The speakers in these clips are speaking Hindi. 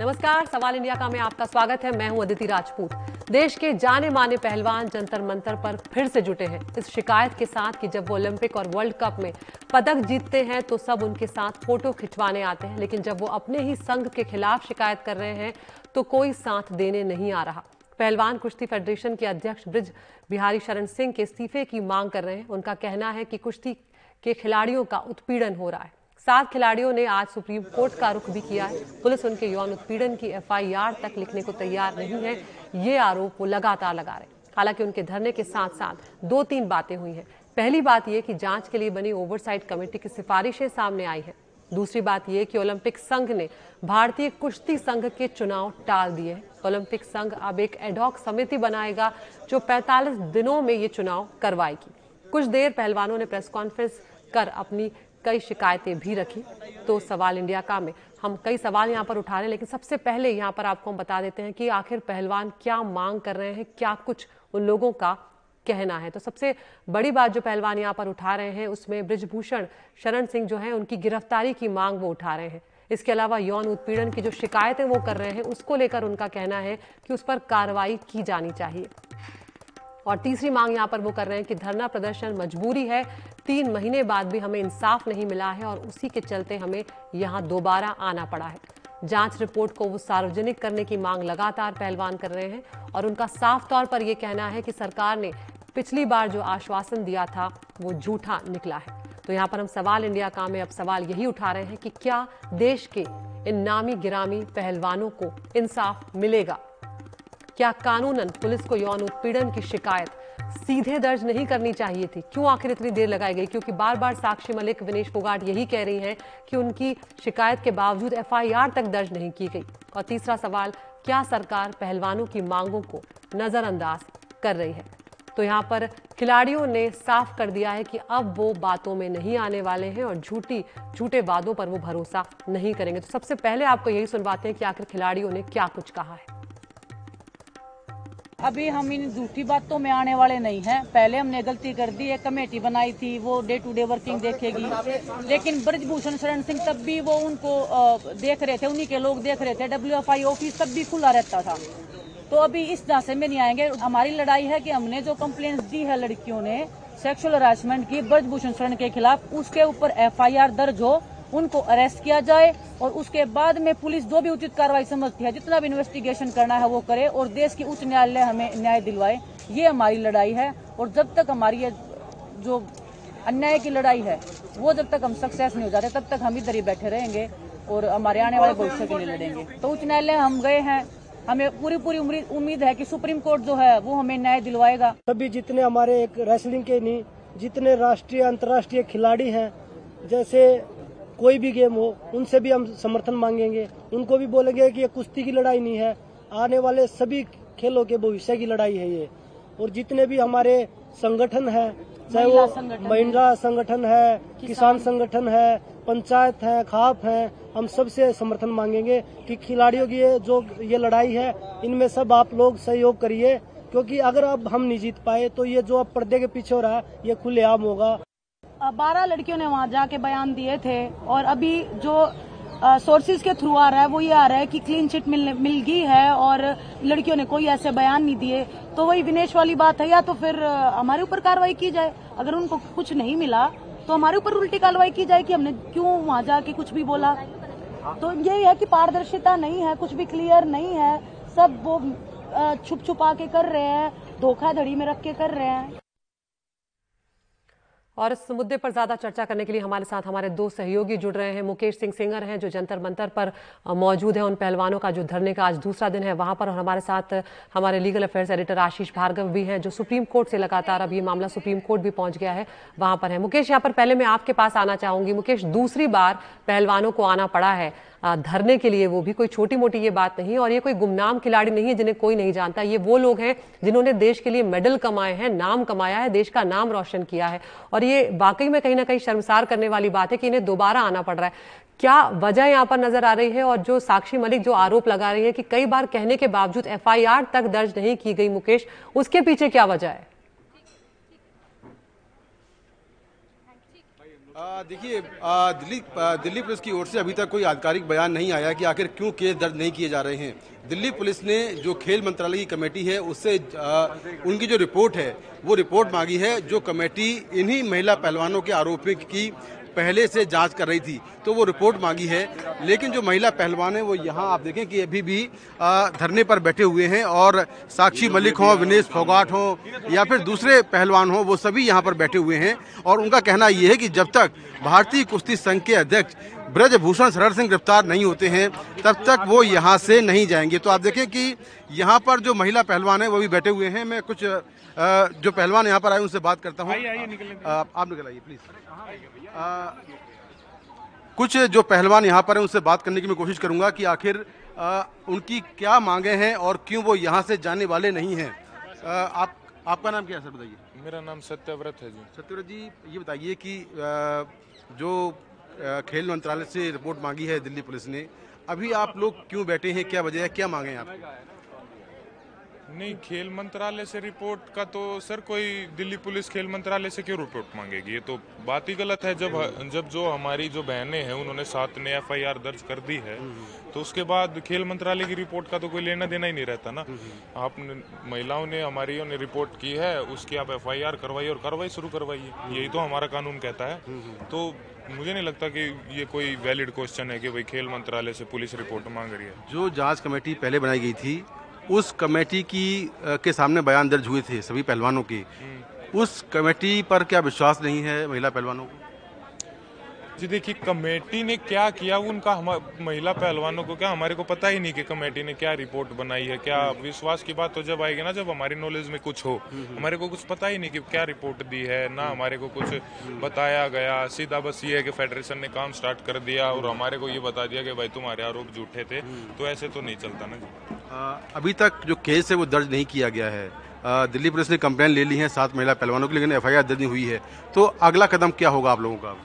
नमस्कार, सवाल इंडिया का में आपका स्वागत है। मैं हूँ अदिति राजपूत। देश के जाने माने पहलवान जंतर मंतर पर फिर से जुटे हैं। इस शिकायत के साथ कि जब वो ओलंपिक और वर्ल्ड कप में पदक जीतते हैं तो सब उनके साथ फ़ोटो खिंचवाने आते हैं। लेकिन जब वो अपने ही संघ के खिलाफ शिकायत कर रहे हैं तो कोई साथ देने नहीं आ रहा। पहलवान कुश्ती फेडरेशन के अध्यक्ष ब्रिज बिहारी शरण सिंह के इस्तीफे की मांग कर रहे हैं। उनका कहना है कि कुश्ती के खिलाड़ियों का उत्पीड़न हो रहा है। सात खिलाड़ियों ने आज सुप्रीम कोर्ट का रुख भी किया है। पुलिस उनके यौन उत्पीड़न की एफआईआर तक लिखने को तैयार नहीं है। ये आरोप वो लगातार लगा रहे हालाँकि उनके धरने के साथ साथ दो तीन बातें हुई हैं। पहली बात यह कि जाँच के लिए बनी ओवरसाइट कमेटी की सिफारिशें सामने आई हैं। दूसरी बात यह कि ओलंपिक संघ ने भारतीय कुश्ती संघ के चुनाव टाल दिए हैं। ओलंपिक संघ अब एक एडॉक समिति बनाएगा जो 45 दिनों में ये चुनाव करवाएगी। कुछ देर पहलवानों ने प्रेस कॉन्फ्रेंस कर अपनी कई शिकायतें भी रखी। तो सवाल इंडिया का में हम कई सवाल यहाँ पर उठा रहे हैं, लेकिन सबसे पहले यहाँ पर आपको हम बता देते हैं कि आखिर पहलवान क्या मांग कर रहे हैं, क्या कुछ उन लोगों का कहना है। तो सबसे बड़ी बात जो पहलवान यहाँ पर उठा रहे हैं, उसमें ब्रिजभूषण शरण सिंह जो है, उनकी गिरफ्तारी की मांग वो उठा रहे हैं। इसके अलावा यौन उत्पीड़न की जो शिकायतें वो कर रहे हैं, उसको लेकर उनका कहना है कि उस पर कार्रवाई की जानी चाहिए। और तीसरी मांग यहाँ पर वो कर रहे हैं कि धरना प्रदर्शन मजबूरी है तीन महीने बाद भी हमें इंसाफ नहीं मिला है और उसी के चलते हमें यहाँ दोबारा आना पड़ा है। जाँच रिपोर्ट को वो सार्वजनिक करने की मांग लगातार पहलवान कर रहे हैं और उनका साफ़ तौर पर यह कहना है कि सरकार ने पिछली बार जो आश्वासन दिया था, वो झूठा निकला है। तो यहाँ पर हम सवाल इंडिया का में अब सवाल यही उठा रहे हैं कि क्या देश के इन नामी गिरामी पहलवानों को इंसाफ मिलेगा? क्या कानूनन, पुलिस को यौन उत्पीड़न की शिकायत सीधे दर्ज नहीं करनी चाहिए थी। क्यों आखिर इतनी देर लगाई गई? क्योंकि बार बार साक्षी मलिक विनेश फोगाट यही कह रही हैं कि उनकी शिकायत के बावजूद एफआईआर तक दर्ज नहीं की गई। और तीसरा सवाल, क्या सरकार पहलवानों की मांगों को नजरअंदाज कर रही है? तो यहाँ पर खिलाड़ियों ने साफ़ कर दिया है कि अब वो बातों में नहीं आने वाले हैं और झूठी, झूठे वादों पर वो भरोसा नहीं करेंगे। तो सबसे पहले आपको यही सुनवाते हैं कि आखिर खिलाड़ियों ने क्या कुछ कहा है। अभी हम इन झूठी बातों में आने वाले नहीं हैं। पहले हमने गलती कर दी, एक कमेटी बनाई थी, वो डे टू डे वर्किंग देखेगी। लेकिन ब्रजभूषण शरण सिंह तब भी वो उनको देख रहे थे, उन्हीं के लोग देख रहे थे डब्ल्यू एफ़ आई ऑफ़िस तब भी खुला रहता था। तो अभी इस झांसे में नहीं आएँगे। हमारी लड़ाई है कि हमने जो कंप्लेन दी है लड़कियों ने सेक्सुअल हरासमेंट की, ब्रजभूषण शरण के खिलाफ, उसके ऊपर एफआईआर दर्ज हो। उनको अरेस्ट किया जाए और उसके बाद में पुलिस जो भी उचित कार्रवाई समझती है, जितना भी इन्वेस्टिगेशन करना है वो करे और देश की उच्च न्यायालय हमें न्याय दिलवाए। ये हमारी लड़ाई है और जब तक हमारी जो अन्याय की लड़ाई है, वो जब तक हम सक्सेस नहीं हो जाते, तब तक हम इधर ही बैठे रहेंगे और हमारे आने वाले भविष्य के लिए लड़ेंगे। तो उच्च न्यायालय हम गए हैं, हमें पूरी पूरी उम्मीद है कि सुप्रीम कोर्ट जो है, वो हमें न्याय दिलवाएगा। सभी जितने हमारे एक रेसलिंग के नहीं, जितने राष्ट्रीय, अंतर्राष्ट्रीय खिलाड़ी हैं, जैसे कोई भी गेम हो उनसे भी हम समर्थन मांगेंगे। उनको भी बोलेंगे कि ये कुश्ती की लड़ाई नहीं है। आने वाले सभी खेलों के भविष्य की लड़ाई है ये। और जितने भी हमारे संगठन है चाहे वो महिला संगठन है किसान संगठन है पंचायत है खाप है हम सबसे समर्थन मांगेंगे कि खिलाड़ियों की ये जो ये लड़ाई है इनमें सब आप लोग सहयोग करिए। क्योंकि अगर अब हम नहीं जीत पाए तो ये जो अब पर्दे के पीछे हो रहा है ये खुलेआम होगा। बारह लड़कियों ने वहाँ जाके बयान दिए थे और अभी जो सोर्सेज के थ्रू आ रहा है, वो ये आ रहा है कि क्लीन चिट मिल मिल गई है और लड़कियों ने कोई ऐसे बयान नहीं दिए। तो वही विनेश वाली बात है, या तो फिर हमारे ऊपर कार्रवाई की जाए। अगर उनको कुछ नहीं मिला तो हमारे ऊपर उल्टी कार्रवाई की जाए कि हमने क्यों वहाँ जाके कुछ भी बोला। तो यही है कि पारदर्शिता नहीं है, कुछ भी क्लियर नहीं है। सब वो छुप छुपा के कर रहे हैं, धोखाधड़ी में रख के कर रहे हैं। और इस मुद्दे पर ज़्यादा चर्चा करने के लिए हमारे साथ हमारे दो सहयोगी जुड़ रहे हैं। मुकेश सिंह सिंगर हैं, जो जंतर मंतर पर मौजूद है। उन पहलवानों का जो धरने का आज दूसरा दिन है वहाँ पर। और हमारे साथ हमारे legal affairs editor Ashish Bhargav भी हैं, जो सुप्रीम कोर्ट से लगातार अब ये मामला सुप्रीम कोर्ट भी पहुँच गया है, वहाँ पर है। मुकेश, यहाँ पर पहले मैं आपके पास आना चाहूँगी। मुकेश, दूसरी बार पहलवानों को आना पड़ा है। धरने के लिए वो भी कोई छोटी मोटी ये बात नहीं, और ये कोई गुमनाम खिलाड़ी नहीं है जिन्हें कोई नहीं जानता। ये वो लोग हैं जिन्होंने देश के लिए मेडल कमाए हैं, नाम कमाया है, देश का नाम रोशन किया है। और ये वाकई में कहीं ना कहीं शर्मसार करने वाली बात है कि इन्हें दोबारा आना पड़ रहा है। क्या वजह यहाँ पर नज़र आ रही है? और जो साक्षी मलिक जो आरोप लगा रही है कि कई बार कहने के बावजूद एफआईआर तक दर्ज नहीं की गई, मुकेश, उसके पीछे क्या वजह है? देखिए दिल्ली दिल्ली पुलिस की ओर से अभी तक कोई आधिकारिक बयान नहीं आया कि आखिर क्यों केस दर्ज नहीं किए जा रहे हैं। दिल्ली पुलिस ने जो खेल मंत्रालय की कमेटी है, उससे उनकी जो रिपोर्ट है, वो रिपोर्ट मांगी है, जो कमेटी इन्हीं महिला पहलवानों के आरोपी की पहले से जाँच कर रही थी तो वो रिपोर्ट मांगी है। लेकिन जो महिला पहलवान है वो यहाँ आप देखें कि अभी भी धरने पर बैठे हुए हैं और साक्षी मलिक हो विनेश फोगाट हो या फिर दूसरे पहलवान हो वो सभी यहाँ पर बैठे हुए हैं। और उनका कहना ये है कि जब तक भारतीय कुश्ती संघ के अध्यक्ष ब्रजभूषण शरण सिंह गिरफ़्तार नहीं होते हैं तब तक वो यहाँ से नहीं जाएँगे। तो आप देखें कि यहाँ पर जो महिला पहलवान है वो भी बैठे हुए हैं। मैं कुछ जो पहलवान यहाँ पर आए उनसे बात करता हूँ। आप निकल आइए प्लीज़। अ, कुछ जो पहलवान यहाँ पर हैं उनसे बात करने की मैं कोशिश करूँगा कि आखिर उनकी क्या मांगे हैं और क्यों वो यहाँ से जाने वाले नहीं हैं? आप आपका नाम क्या है सर बताइए। मेरा नाम सत्यव्रत है जी। सत्यव्रत जी ये बताइए कि अ, जो खेल मंत्रालय से रिपोर्ट मांगी है दिल्ली पुलिस ने अभी आप लोग क्यों बैठे हैं क्या वजह है क्या मांगे हैं आप? नहीं, खेल मंत्रालय से रिपोर्ट का तो सर कोई दिल्ली पुलिस खेल मंत्रालय से क्यों रिपोर्ट मांगेगी? ये तो बात ही गलत है, जब जब जो हमारी जो बहनें हैं, उन्होंने सात ने एफआईआर दर्ज कर दी है तो उसके बाद खेल मंत्रालय की रिपोर्ट का तो कोई लेना देना ही नहीं रहता ना। आपने, महिलाओं ने हमारी ने रिपोर्ट की है, उसकी आप एफआईआर करवाइए और कार्रवाई शुरू करवाइए, यही तो हमारा कानून कहता है। तो मुझे नहीं लगता कि ये कोई वैलिड क्वेश्चन है कि भाई खेल मंत्रालय से पुलिस रिपोर्ट मांग रही है। जो जाँच कमेटी पहले बनाई गई थी उस कमेटी की के सामने बयान दर्ज हुए थे सभी पहलवानों के। उस कमेटी पर क्या विश्वास नहीं है महिला पहलवानों को? जी देखिए कमेटी ने क्या किया? उनका हम महिला पहलवानों को क्या? हमारे को पता ही नहीं कि कमेटी ने क्या रिपोर्ट बनाई है क्या विश्वास की बात तो जब आएगी ना जब हमारी नॉलेज में कुछ हो। हमारे को कुछ पता ही नहीं कि क्या रिपोर्ट दी है ना हमारे को कुछ बताया गया। सीधा बस ये है कि फेडरेशन ने काम स्टार्ट कर दिया और हमारे को ये बता दिया कि भाई तुम्हारे आरोप झूठे थे तो ऐसे तो नहीं चलता ना जी। अभी तक जो केस है वो दर्ज नहीं किया गया है। दिल्ली पुलिस ने कंप्लेन ले ली है सात महिला पहलवानों की लेकिन एफआईआर दर्ज नहीं हुई है। तो अगला कदम क्या होगा आप लोगों का?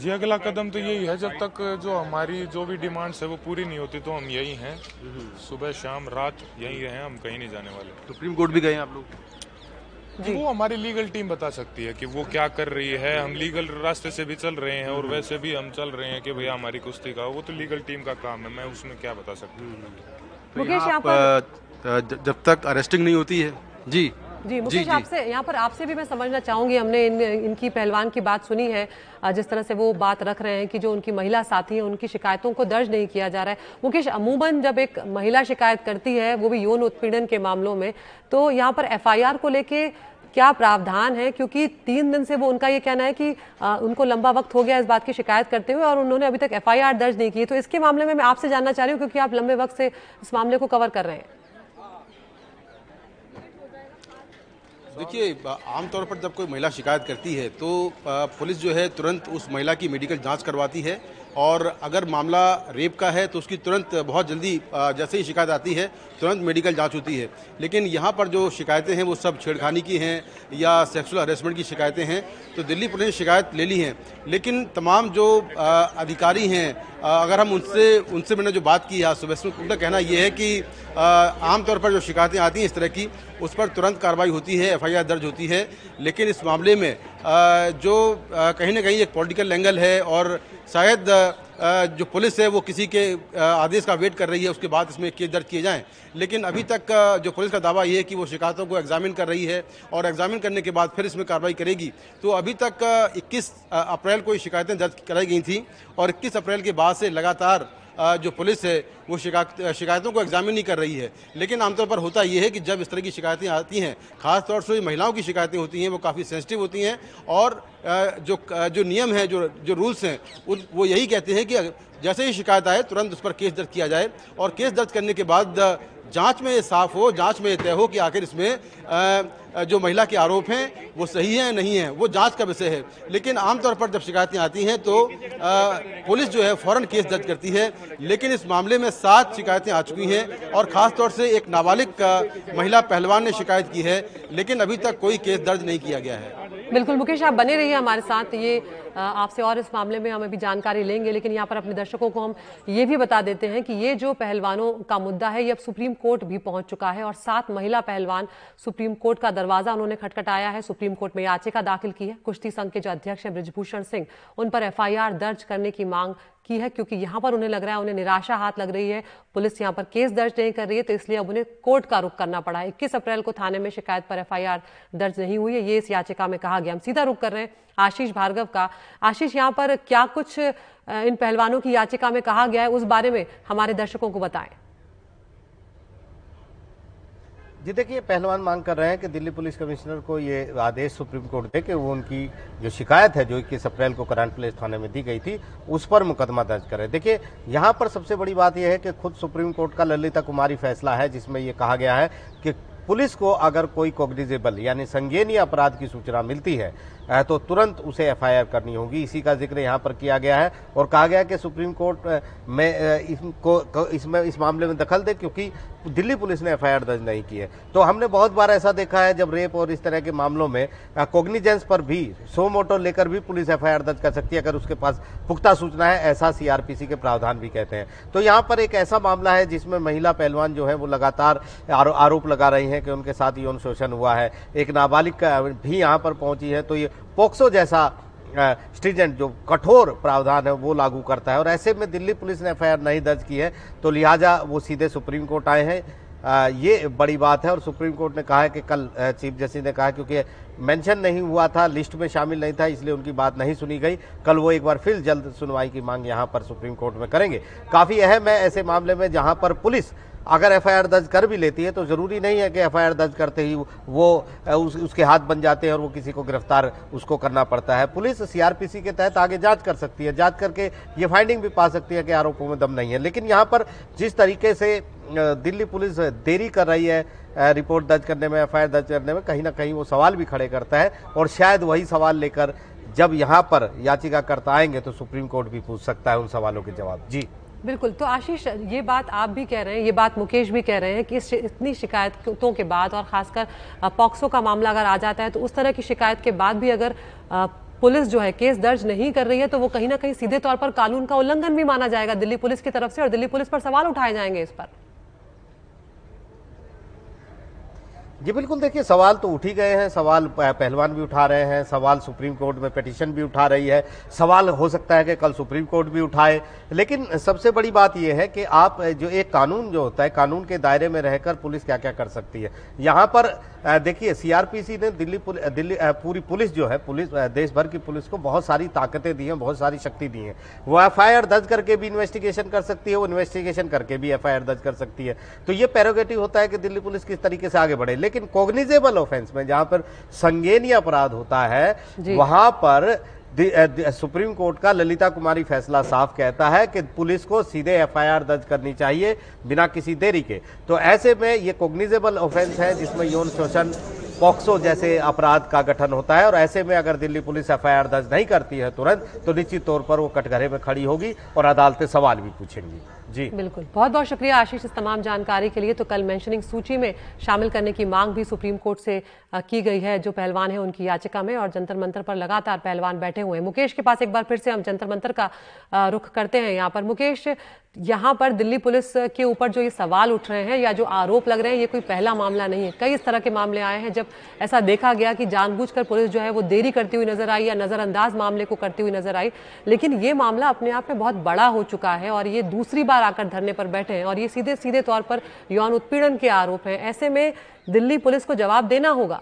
जी अगला कदम तो यही है जब तक जो हमारी जो भी डिमांड्स है वो पूरी नहीं होती तो हम यही हैं। सुबह शाम रात यही हैं हम कहीं नहीं जाने वाले। सुप्रीम कोर्ट भी गए हैं आप लोग? वो हमारी लीगल टीम बता सकती है कि वो क्या कर रही है। हम लीगल रास्ते से भी चल रहे हैं और वैसे भी हम चल रहे हैं कि भैया हमारी कुश्ती का वो तो लीगल टीम का काम है मैं उसमें क्या बता सकता हूँ? तो मुकेश, यहाँ आप, अ, ज- जब तक अरेस्टिंग नहीं होती है जी। जी मुकेश आपसे यहाँ पर आपसे भी मैं समझना चाहूँगी हमने इन, इनकी पहलवान की बात सुनी है जिस तरह से वो बात रख रहे हैं कि जो उनकी महिला साथी हैं उनकी शिकायतों को दर्ज नहीं किया जा रहा है। मुकेश अमूमन जब एक महिला शिकायत करती है वो भी यौन उत्पीड़न के मामलों में तो यहाँ पर एफआईआर को लेके क्या प्रावधान है? क्योंकि तीन दिन से वो उनका ये कहना है कि अ, उनको लंबा वक्त हो गया इस बात की शिकायत करते हुए और उन्होंने अभी तक एफआईआर दर्ज नहीं की तो इसके मामले में मैं आपसे जानना चाह रही हूँ क्योंकि आप लंबे वक्त से इस मामले को कवर कर रहे हैं। देखिए, आमतौर पर जब कोई महिला शिकायत करती है तो पुलिस जो है तुरंत उस महिला की मेडिकल जाँच करवाती है और अगर मामला रेप का है तो उसकी तुरंत बहुत जल्दी जैसे ही शिकायत आती है, तुरंत मेडिकल जाँच होती है। लेकिन यहाँ पर जो शिकायतें हैं, वो सब छेड़खानी की हैं या सेक्सुअल हरेसमेंट की शिकायतें हैं तो दिल्ली पुलिस ने शिकायत ले ली हैं। लेकिन तमाम जो अधिकारी हैं अगर हम उनसे उनसे मैंने जो बात की आज सुबह से उनका कहना यह है कि आमतौर पर जो शिकायतें आती हैं इस तरह की, उस पर तुरंत कार्रवाई होती है, एफआईआर दर्ज होती है। लेकिन इस मामले में जो कहीं ना कहीं एक पॉलिटिकल एंगल है और शायद जो पुलिस है, वो किसी के आदेश का वेट कर रही है, उसके बाद इसमें केस दर्ज किए जाएँ। लेकिन अभी तक जो पुलिस का दावा ये है कि वो शिकायतों को एग्जामिन कर रही है और एग्जामिन करने के बाद फिर इसमें कार्रवाई करेगी। तो अभी तक इक्कीस 21 अप्रैल को ये शिकायतें दर्ज कराई गई थी और 21 अप्रैल के बाद से लगातार जो पुलिस है, वो शिकायत, शिकायतों को एग्जामिन नहीं कर रही है। लेकिन आमतौर पर होता यह है कि जब इस तरह की शिकायतें आती हैं, खासतौर से महिलाओं की शिकायतें होती हैं, वो काफ़ी सेंसिटिव होती हैं और जो जो नियम हैं, जो जो रूल्स हैं वो यही कहते हैं कि जैसे ही शिकायत आए, तुरंत उस पर केस दर्ज किया जाए और केस दर्ज करने के बाद जाँच में ये साफ़ हो, जाँच में ये तय हो कि आखिर इसमें जो महिला के आरोप हैं, वो सही हैं नहीं हैं, वो जाँच का विषय है। लेकिन आमतौर पर जब शिकायतें आती हैं तो पुलिस जो है फ़ौरन केस दर्ज करती है, लेकिन इस मामले में सात शिकायतें आ चुकी हैं और खास तौर से एक नाबालिग महिला पहलवान ने शिकायत की है, लेकिन अभी तक कोई केस दर्ज नहीं किया गया है। बिल्कुल, मुकेश, आप बने रहिए हमारे साथ। ये आपसे और इस मामले में हम अभी जानकारी लेंगे, लेकिन यहाँ पर अपने दर्शकों को हम ये भी बता देते हैं कि ये जो पहलवानों का मुद्दा है, ये अब सुप्रीम कोर्ट भी पहुँच चुका है और सात महिला पहलवान सुप्रीम कोर्ट का दरवाज़ा उन्होंने खटखटाया है। सुप्रीम कोर्ट में याचिका दाखिल की है। कुश्ती संघ के जो अध्यक्ष है ब्रजभूषण सिंह, उन पर एफआईआर दर्ज करने की मांग की है, क्योंकि यहाँ पर उन्हें लग रहा है, उन्हें निराशा हाथ लग रही है। पुलिस यहाँ पर केस दर्ज नहीं कर रही है तो इसलिए अब उन्हें कोर्ट का रुख करना पड़ा। है इक्कीस अप्रैल को थाने में शिकायत पर एफआईआर दर्ज नहीं हुई है, ये इस याचिका में कहा गया। हम सीधा रुख कर रहे हैं आशीष भार्गव का। आशीष, यहाँ पर क्या कुछ इन पहलवानों की याचिका में कहा गया है? उस बारे में हमारे दर्शकों को बताएँ। जी, देखिए पहलवान मांग कर रहे हैं कि दिल्ली पुलिस कमिश्नर को ये आदेश सुप्रीम कोर्ट दे कि वो उनकी जो शिकायत है, जो इक्कीस अप्रैल को करंट प्लेस थाने में दी गई थी, उस पर मुकदमा दर्ज करें। देखिए, यहाँ पर सबसे बड़ी बात यह है कि खुद सुप्रीम कोर्ट का ललिता कुमारी फैसला है, जिसमें ये कहा गया है कि पुलिस को अगर कोई कोग्निजेबल यानी संज्ञेय अपराध की सूचना मिलती है तो तुरंत उसे एफआईआर करनी होगी। इसी का ज़िक्र यहाँ पर किया गया है और कहा गया कि सुप्रीम कोर्ट में इसको इसमें, इस मामले में दखल दे क्योंकि दिल्ली पुलिस ने एफआईआर दर्ज नहीं की है। तो हमने बहुत बार ऐसा देखा है जब रेप और इस तरह के मामलों में कोग्निजेंस पर भी सो मोटो लेकर भी पुलिस एफआईआर दर्ज कर सकती है अगर उसके पास पुख्ता सूचना है, ऐसा सीआरपीसी के प्रावधान भी कहते हैं। तो यहाँ पर एक ऐसा मामला है जिसमें महिला पहलवान जो है वो लगातार आरोप लगा रही है कि उनके साथ यौन शोषण हुआ है। एक नाबालिग भी यहाँ पर पहुँची है तो ये पोक्सो जैसा स्ट्रीजेंट जो कठोर प्रावधान है, वो लागू करता है। और ऐसे में दिल्ली पुलिस ने एफआईआर नहीं दर्ज की है तो लिहाजा वो सीधे सुप्रीम कोर्ट आए हैं। ये बड़ी बात है और सुप्रीम कोर्ट ने कहा है कि कल चीफ जस्टिस ने कहा क्योंकि मेंशन नहीं हुआ था, लिस्ट में शामिल नहीं था, इसलिए उनकी बात नहीं सुनी गई। कल वो एक बार फिर जल्द सुनवाई की मांग यहाँ पर सुप्रीम कोर्ट में करेंगे। काफ़ी अहम है ऐसे मामले में, जहाँ पर पुलिस अगर एफआईआर दर्ज कर भी लेती है तो ज़रूरी नहीं है कि एफआईआर दर्ज करते ही वो उस, उसके हाथ बन जाते हैं और वो किसी को गिरफ़्तार उसको करना पड़ता है। पुलिस सीआरपीसी के तहत आगे जाँच कर सकती है। जाँच करके ये फाइंडिंग भी पा सकती है कि आरोपों में दम नहीं है। लेकिन यहाँ पर जिस तरीके से दिल्ली पुलिस देरी कर रही है रिपोर्ट दर्ज करने में एफआईआर दर्ज करने में कहीं ना कहीं वो सवाल भी खड़े करता है और शायद वही सवाल लेकर जब यहाँ पर याचिकाकर्ता आएँगे तो सुप्रीम कोर्ट भी पूछ सकता है उन सवालों के जवाब। जी। बिल्कुल तो आशीष, ये बात आप भी कह रहे हैं, ये बात मुकेश भी कह रहे हैं कि इस इतनी शिकायतों के बाद और खासकर पॉक्सो का मामला अगर आ जाता है तो उस तरह की शिकायत के बाद भी अगर पुलिस जो है केस दर्ज नहीं कर रही है तो वो कहीं ना कहीं सीधे तौर पर कानून का उल्लंघन भी माना जाएगा दिल्ली पुलिस की तरफ़ से और दिल्ली पुलिस पर सवाल उठाए जाएँगे इस पर। जी बिल्कुल, देखिए, सवाल तो उठ ही गए हैं, सवाल पहलवान भी उठा रहे हैं, सवाल सुप्रीम कोर्ट में पिटिशन भी उठा रही है, सवाल हो सकता है कि कल सुप्रीम कोर्ट भी उठाए, लेकिन सबसे बड़ी बात यह है कि आप जो एक कानून जो होता है, कानून के दायरे में रहकर पुलिस क्या क्या कर सकती है? यहाँ पर देखिए सीआरपीसी ने दिल्ली पुल, दिल्ली पूरी पुलिस जो है पुलिस देश भर की पुलिस को बहुत सारी ताकतें दी हैं बहुत सारी शक्ति दी है। वो एफआईआर दर्ज करके भी इन्वेस्टिगेशन कर सकती है वो इन्वेस्टिगेशन करके भी एफआईआर दर्ज कर सकती है। तो ये पैरोगेटिव होता है कि दिल्ली पुलिस किस तरीके से आगे बढ़े। लेकिन कोग्निजेबल ऑफेंस में जहाँ पर संज्ञेय अपराध होता है वहाँ पर सुप्रीम कोर्ट का ललिता कुमारी फैसला साफ़ कहता है कि पुलिस को सीधे एफआईआर दर्ज करनी चाहिए बिना किसी देरी के। तो ऐसे में ये कोग्निजेबल ऑफेंस है जिसमें यौन शोषण, पॉक्सो जैसे अपराध का गठन होता है और ऐसे में अगर दिल्ली पुलिस एफआईआर दर्ज नहीं करती है तुरंत तो निश्चित तौर पर वो कटघरे में खड़ी होगी और अदालतें सवाल भी पूछेंगी। जी। बिल्कुल। बहुत बहुत शुक्रिया आशीष इस तमाम जानकारी के लिए। तो कल मेंशनिंग सूची में शामिल करने की मांग भी सुप्रीम कोर्ट से की गई है। जो पहलवान है उनकी याचिका में और जंतर मंतर पर लगातार पहलवान बैठे हुए हैं। मुकेश के पास एक बार फिर से हम जंतर मंतर का रुख करते हैं यहाँ पर। मुकेश, यहाँ पर दिल्ली पुलिस के ऊपर जो ये सवाल उठ रहे हैं या जो आरोप लग रहे हैं, ये कोई पहला मामला नहीं है। कई इस तरह के मामले आए हैं जब ऐसा देखा गया कि जानबूझकर पुलिस जो है वो देरी करती हुई नज़र आई या नजरअंदाज मामले को करती हुई नज़र आई। लेकिन ये मामला अपने आप में बहुत बड़ा हो चुका है और ये दूसरी बार आकर धरने पर बैठे हैं और ये सीधे सीधे तौर पर यौन उत्पीड़न के आरोप हैं। ऐसे में दिल्ली पुलिस को जवाब देना होगा।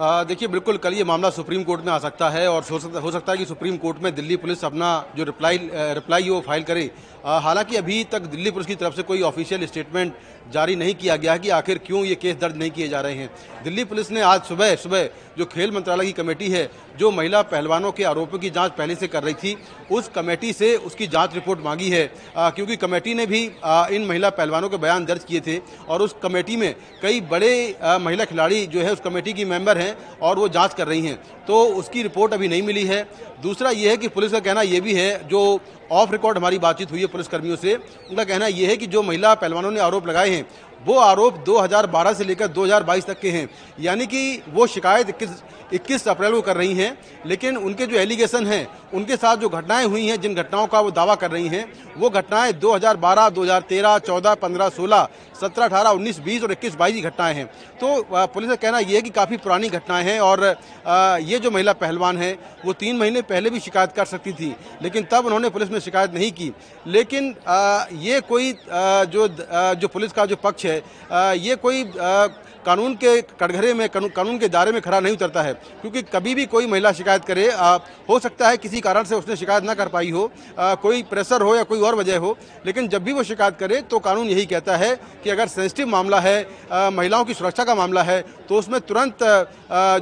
देखिए, बिल्कुल कल ये मामला सुप्रीम कोर्ट में आ सकता है और हो सकता, है कि सुप्रीम कोर्ट में दिल्ली पुलिस अपना जो रिप्लाई रिप्लाई वो फ़ाइल करे हालाँकि अभी तक दिल्ली पुलिस की तरफ़ से कोई ऑफिशियल स्टेटमेंट जारी नहीं किया गया है कि आखिर क्यों ये केस दर्ज नहीं किए जा रहे हैं। दिल्ली पुलिस ने आज सुबह सुबह जो खेल मंत्रालय की कमेटी है जो महिला पहलवानों के आरोपों की जाँच पहले से कर रही थी उस कमेटी से उसकी जाँच रिपोर्ट मांगी है। आ, क्योंकि कमेटी ने भी आ, इन महिला पहलवानों के बयान दर्ज किए थे और उस कमेटी में कई बड़े आ, महिला खिलाड़ी जो है उस कमेटी की मेंबर हैं हैं और वो जाँच कर रही हैं। तो उसकी रिपोर्ट अभी नहीं मिली है। दूसरा ये है कि पुलिस का कहना ये भी है जो ऑफ़ रिकॉर्ड हमारी बातचीत हुई है पुलिसकर्मियों से। उनका कहना यह है कि जो महिला पहलवानों ने आरोप लगाए हैं वो आरोप 2012 से लेकर 2022 तक के हैं। यानी कि वो शिकायत 21 21 अप्रैल को कर रही हैं लेकिन उनके जो एलिगेशन हैं उनके साथ जो घटनाएँ हुई हैं जिन घटनाओं का वो दावा कर रही हैं वो घटनाएँ 2012, 2013, 14, 15, 16, 17, 18, 19, 20 और 21, 22 की घटनाएँ हैं। तो पुलिस का कहना यह है कि काफ़ी पुरानी घटनाएँ हैं और ये जो महिला पहलवान है वो तीन महीने पहले भी शिकायत कर सकती थी लेकिन तब उन्होंने पुलिस में शिकायत नहीं की। लेकिन ये कोई जो जो पुलिस का जो पक्ष है आ, ये कोई कानून के कटघरे में कानून के दायरे में खड़ा नहीं उतरता है क्योंकि कभी भी कोई महिला शिकायत करे आ, हो सकता है किसी कारण से उसने शिकायत ना कर पाई हो आ, कोई प्रेशर हो या कोई और वजह हो लेकिन जब भी वो शिकायत करे तो कानून यही कहता है कि अगर सेंसिटिव मामला है आ, महिलाओं की सुरक्षा का मामला है तो उसमें तुरंत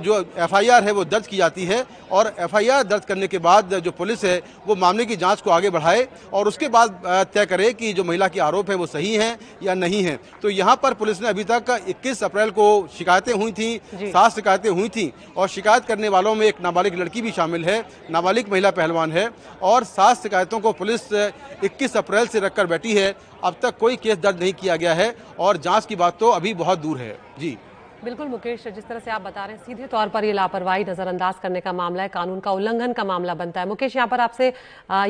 जो एफआईआर है वो दर्ज की जाती है और एफआईआर दर्ज करने के बाद जो पुलिस है वो मामले की जाँच को आगे बढ़ाए और उसके बाद तय करे कि जो महिला के आरोप है वो सही हैं या नहीं है। तो यहाँ पर पुलिस ने अभी तक 21 अप्रैल को शिकायतें हुई थी सात शिकायतें हुई थी और शिकायत करने वालों में एक नाबालिग लड़की भी शामिल है नाबालिग महिला पहलवान है और सात शिकायतों को पुलिस इक्कीस अप्रैल से रखकर बैठी है। अब तक कोई केस दर्ज नहीं किया गया है और जाँच की बात तो अभी बहुत दूर है। जी। बिल्कुल मुकेश जिस तरह से आप बता रहे हैं सीधे तौर पर ये लापरवाही नजरअंदाज करने का मामला है कानून का उल्लंघन का मामला बनता है। मुकेश यहाँ पर आपसे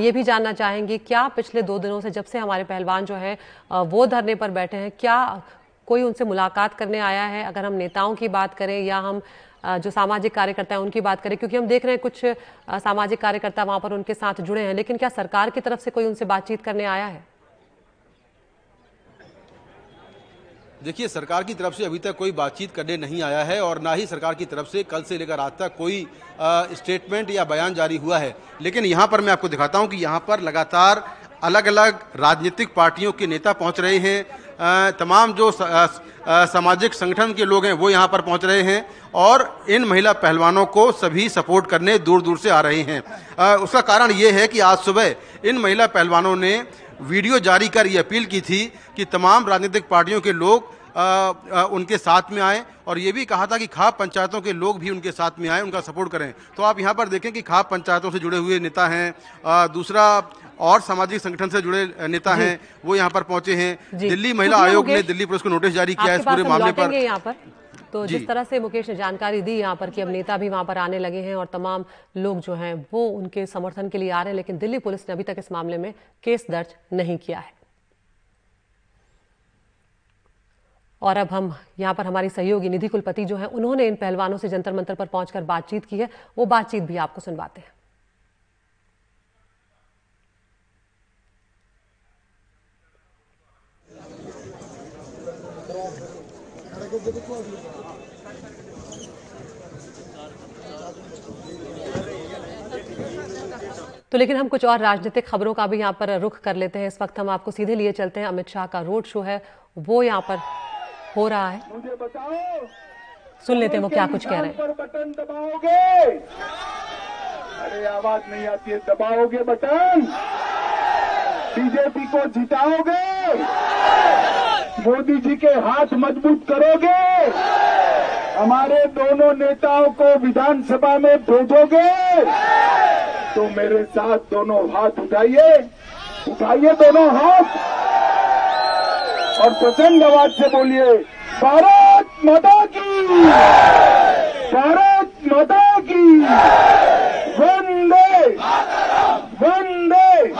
ये भी जानना चाहेंगे क्या पिछले दो दिनों से जब से हमारे पहलवान जो है वो धरने पर बैठे हैं क्या कोई उनसे मुलाकात करने आया है? अगर हम नेताओं की बात करें या हम जो सामाजिक कार्यकर्ता हैं, उनकी बात करें, क्योंकि हम देख रहे हैं कुछ सामाजिक कार्यकर्ता वहाँ पर उनके साथ जुड़े हैं, लेकिन क्या सरकार की तरफ़ से कोई उनसे बातचीत करने आया है? देखिए, सरकार की तरफ़ से अभी तक कोई बातचीत करने नहीं आया है और ना ही सरकार की तरफ़ से कल से लेकर आज तक कोई स्टेटमेंट या बयान जारी हुआ है। लेकिन यहाँ पर मैं आपको दिखाता हूँ कि यहाँ पर लगातार अलग अलग राजनीतिक पार्टियों के नेता पहुँच रहे हैं। तमाम जो सामाजिक संगठन के लोग हैं वो यहाँ पर पहुँच रहे हैं और इन महिला पहलवानों को सभी सपोर्ट करने दूर दूर से आ रहे हैं। उसका कारण ये है कि आज सुबह इन महिला पहलवानों ने वीडियो जारी कर ये अपील की थी कि तमाम राजनीतिक पार्टियों के लोग आ, आ, उनके साथ में आए और ये भी कहा था कि खाप पंचायतों के लोग भी उनके साथ में आए उनका सपोर्ट करें। तो आप यहाँ पर देखें कि खाप पंचायतों से जुड़े हुए नेता हैं। दूसरा और सामाजिक संगठन से जुड़े नेता हैं वो यहाँ पर पहुँचे हैं। दिल्ली महिला आयोग ने दिल्ली पुलिस को नोटिस जारी किया है इस पूरे मामले पर। यहाँ पर? तो जिस तरह से मुकेश ने जानकारी दी यहाँ पर कि अब नेता भी वहाँ पर आने लगे हैं और तमाम लोग जो हैं वो उनके समर्थन के लिए आ रहे हैं लेकिन दिल्ली पुलिस ने अभी तक इस मामले में केस दर्ज नहीं किया है। और अब हम यहाँ पर हमारी सहयोगी निधि कुलपति जो है उन्होंने इन पहलवानों से जंतर मंतर पर पहुंचकर बातचीत की है। वो बातचीत भी आपको सुनवाते हैं। तो लेकिन हम कुछ और राजनीतिक खबरों का भी यहाँ पर रुख कर लेते हैं। इस वक्त हम आपको सीधे लिए चलते हैं। अमित शाह का रोड शो है। वो यहाँ पर हो रहा है। मुझे बताओ। सुन लेते हैं वो क्या कुछ कह रहे हैं। बटन दबाओगे? अरे आवाज़ नहीं आती है। दबाओगे बटन? बीजेपी को जिताओगे? मोदी जी के हाथ मज़बूत करोगे? हमारे दोनों नेताओं को विधानसभा में भेजोगे? तो मेरे साथ दोनों हाथ उठाइए। उठाइए दोनों हाथ। और प्रचंड आवाज़ से बोलिए, भारत माता की, भारत माता की, वंदे वंदे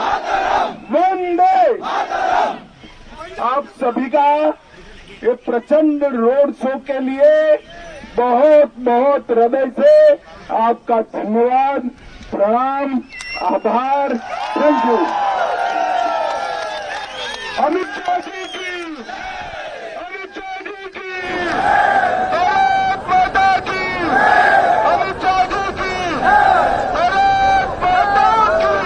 वंदे आप सभी का ये प्रचंड रोड शो के लिए बहुत बहुत हृदय से आपका धन्यवाद, प्रणाम, आभार। Thank you. अमित शाह जी की भारत माता की अमित शाह जी की भारत माता की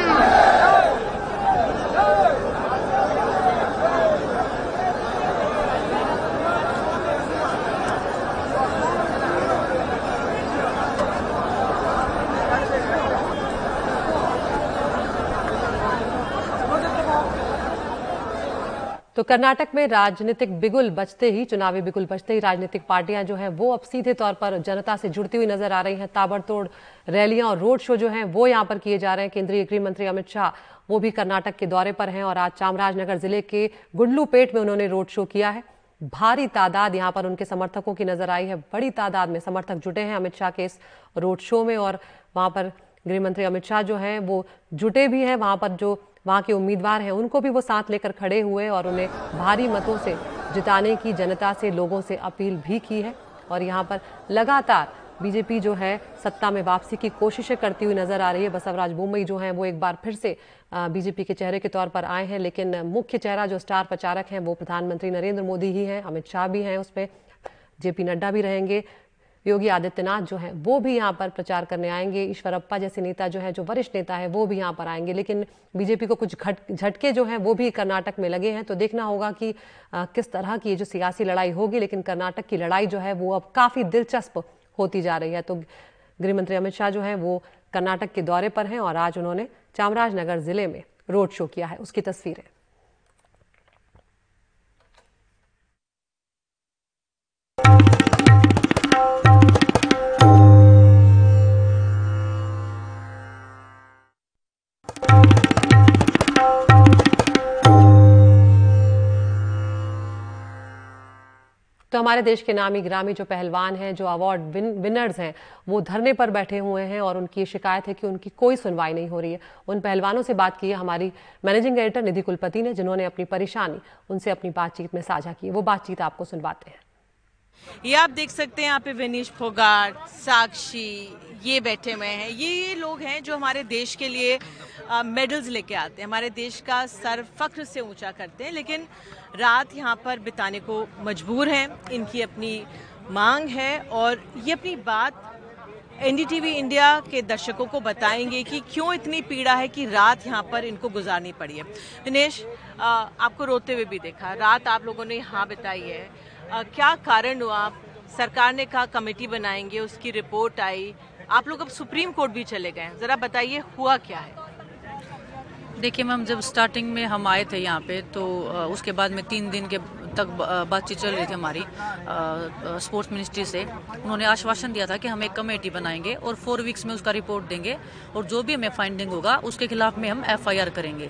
तो कर्नाटक में राजनीतिक बिगुल बचते ही, चुनावी बिगुल बचते ही राजनीतिक पार्टियाँ जो हैं, वो अब सीधे तौर पर जनता से जुड़ती हुई नज़र आ रही हैं। ताबड़तोड़ रैलियाँ और रोड शो जो हैं, वो यहाँ पर किए जा रहे हैं। केंद्रीय गृह मंत्री अमित शाह, वो भी कर्नाटक के दौरे पर हैं और आज चामराजनगर ज़िले के गुंडलूपेट में उन्होंने रोड शो किया है। भारी तादाद यहाँ पर उनके समर्थकों की नज़र आई है। बड़ी तादाद में समर्थक जुटे हैं अमित शाह के इस रोड शो में और वहाँ पर गृह मंत्री अमित शाह जो हैं, वो जुटे भी हैं। वहाँ पर जो वहाँ के उम्मीदवार हैं। उनको भी वो साथ लेकर खड़े हुए और उन्हें भारी मतों से जिताने की जनता से, लोगों से अपील भी की है। और यहाँ पर लगातार बीजेपी जो है, सत्ता में वापसी की कोशिशें करती हुई नज़र आ रही है। बसवराज बुम्बई जो हैं, वो एक बार फिर से बीजेपी के चेहरे के तौर पर आए हैं। लेकिन मुख्य चेहरा जो स्टार प्रचारक हैं, वो प्रधानमंत्री नरेंद्र मोदी ही हैं। अमित शाह भी हैं उस उसमें जेपी नड्डा भी रहेंगे। योगी आदित्यनाथ जो है वो भी यहाँ पर प्रचार करने आएँगे। ईश्वरप्पा जैसे नेता जो है जो वरिष्ठ नेता है वो भी यहाँ पर आएँगे। लेकिन बीजेपी को कुछ झटके जो हैं वो भी कर्नाटक में लगे हैं। तो देखना होगा कि आ, किस तरह की ये जो सियासी लड़ाई होगी लेकिन कर्नाटक की लड़ाई जो है वो अब काफ़ी दिलचस्प होती जा रही है। तो गृहमंत्री अमित शाह जो है वो कर्नाटक के दौरे पर हैं और आज उन्होंने चामराजनगर ज़िले में रोड शो किया है। उसकी तस्वीरें। तो हमारे देश के नामी ग्रामी जो पहलवान हैं जो अवार्ड विन, विनर्स हैं वो धरने पर बैठे हुए हैं और उनकी शिकायत है कि उनकी कोई सुनवाई नहीं हो रही है। उन पहलवानों से बात की है हमारी मैनेजिंग एडिटर निधि कुलपति ने जिन्होंने अपनी परेशानी उनसे अपनी बातचीत में साझा की वो बातचीत आपको सुनवाते हैं। ये आप देख सकते हैं, यहाँ पे विनीश फोगाट, साक्षी, ये बैठे हुए हैं। ये ये लोग हैं जो हमारे देश के लिए मेडल्स लेके आते हैं। हमारे देश का सर फख्र से ऊँचा करते हैं, लेकिन रात यहाँ पर बिताने को मजबूर हैं। इनकी अपनी मांग है और ये अपनी बात एनडीटीवी इंडिया के दर्शकों को बताएँगे कि क्यों इतनी पीड़ा है कि रात यहाँ पर इनको गुजारनी पड़ी है। दिनेश आपको रोते हुए भी देखा। रात आप लोगों ने यहाँ बिताई है। क्या कारण हुआ? सरकार ने कहा कमेटी बनाएँगे, उसकी रिपोर्ट आई। आप लोग अब सुप्रीम कोर्ट भी चले गए जरा बताइए, हुआ क्या है? देखिए मैम, जब स्टार्टिंग में हम आए थे यहाँ पे तो उसके बाद में तीन दिन के तक बातचीत चल रही थी हमारी स्पोर्ट्स मिनिस्ट्री से। उन्होंने आश्वासन दिया था कि हम एक कमेटी बनाएँगे और फोर वीक्स में उसका रिपोर्ट देंगे और जो भी हमें फाइंडिंग होगा, उसके खिलाफ में हम एफआईआर करेंगे।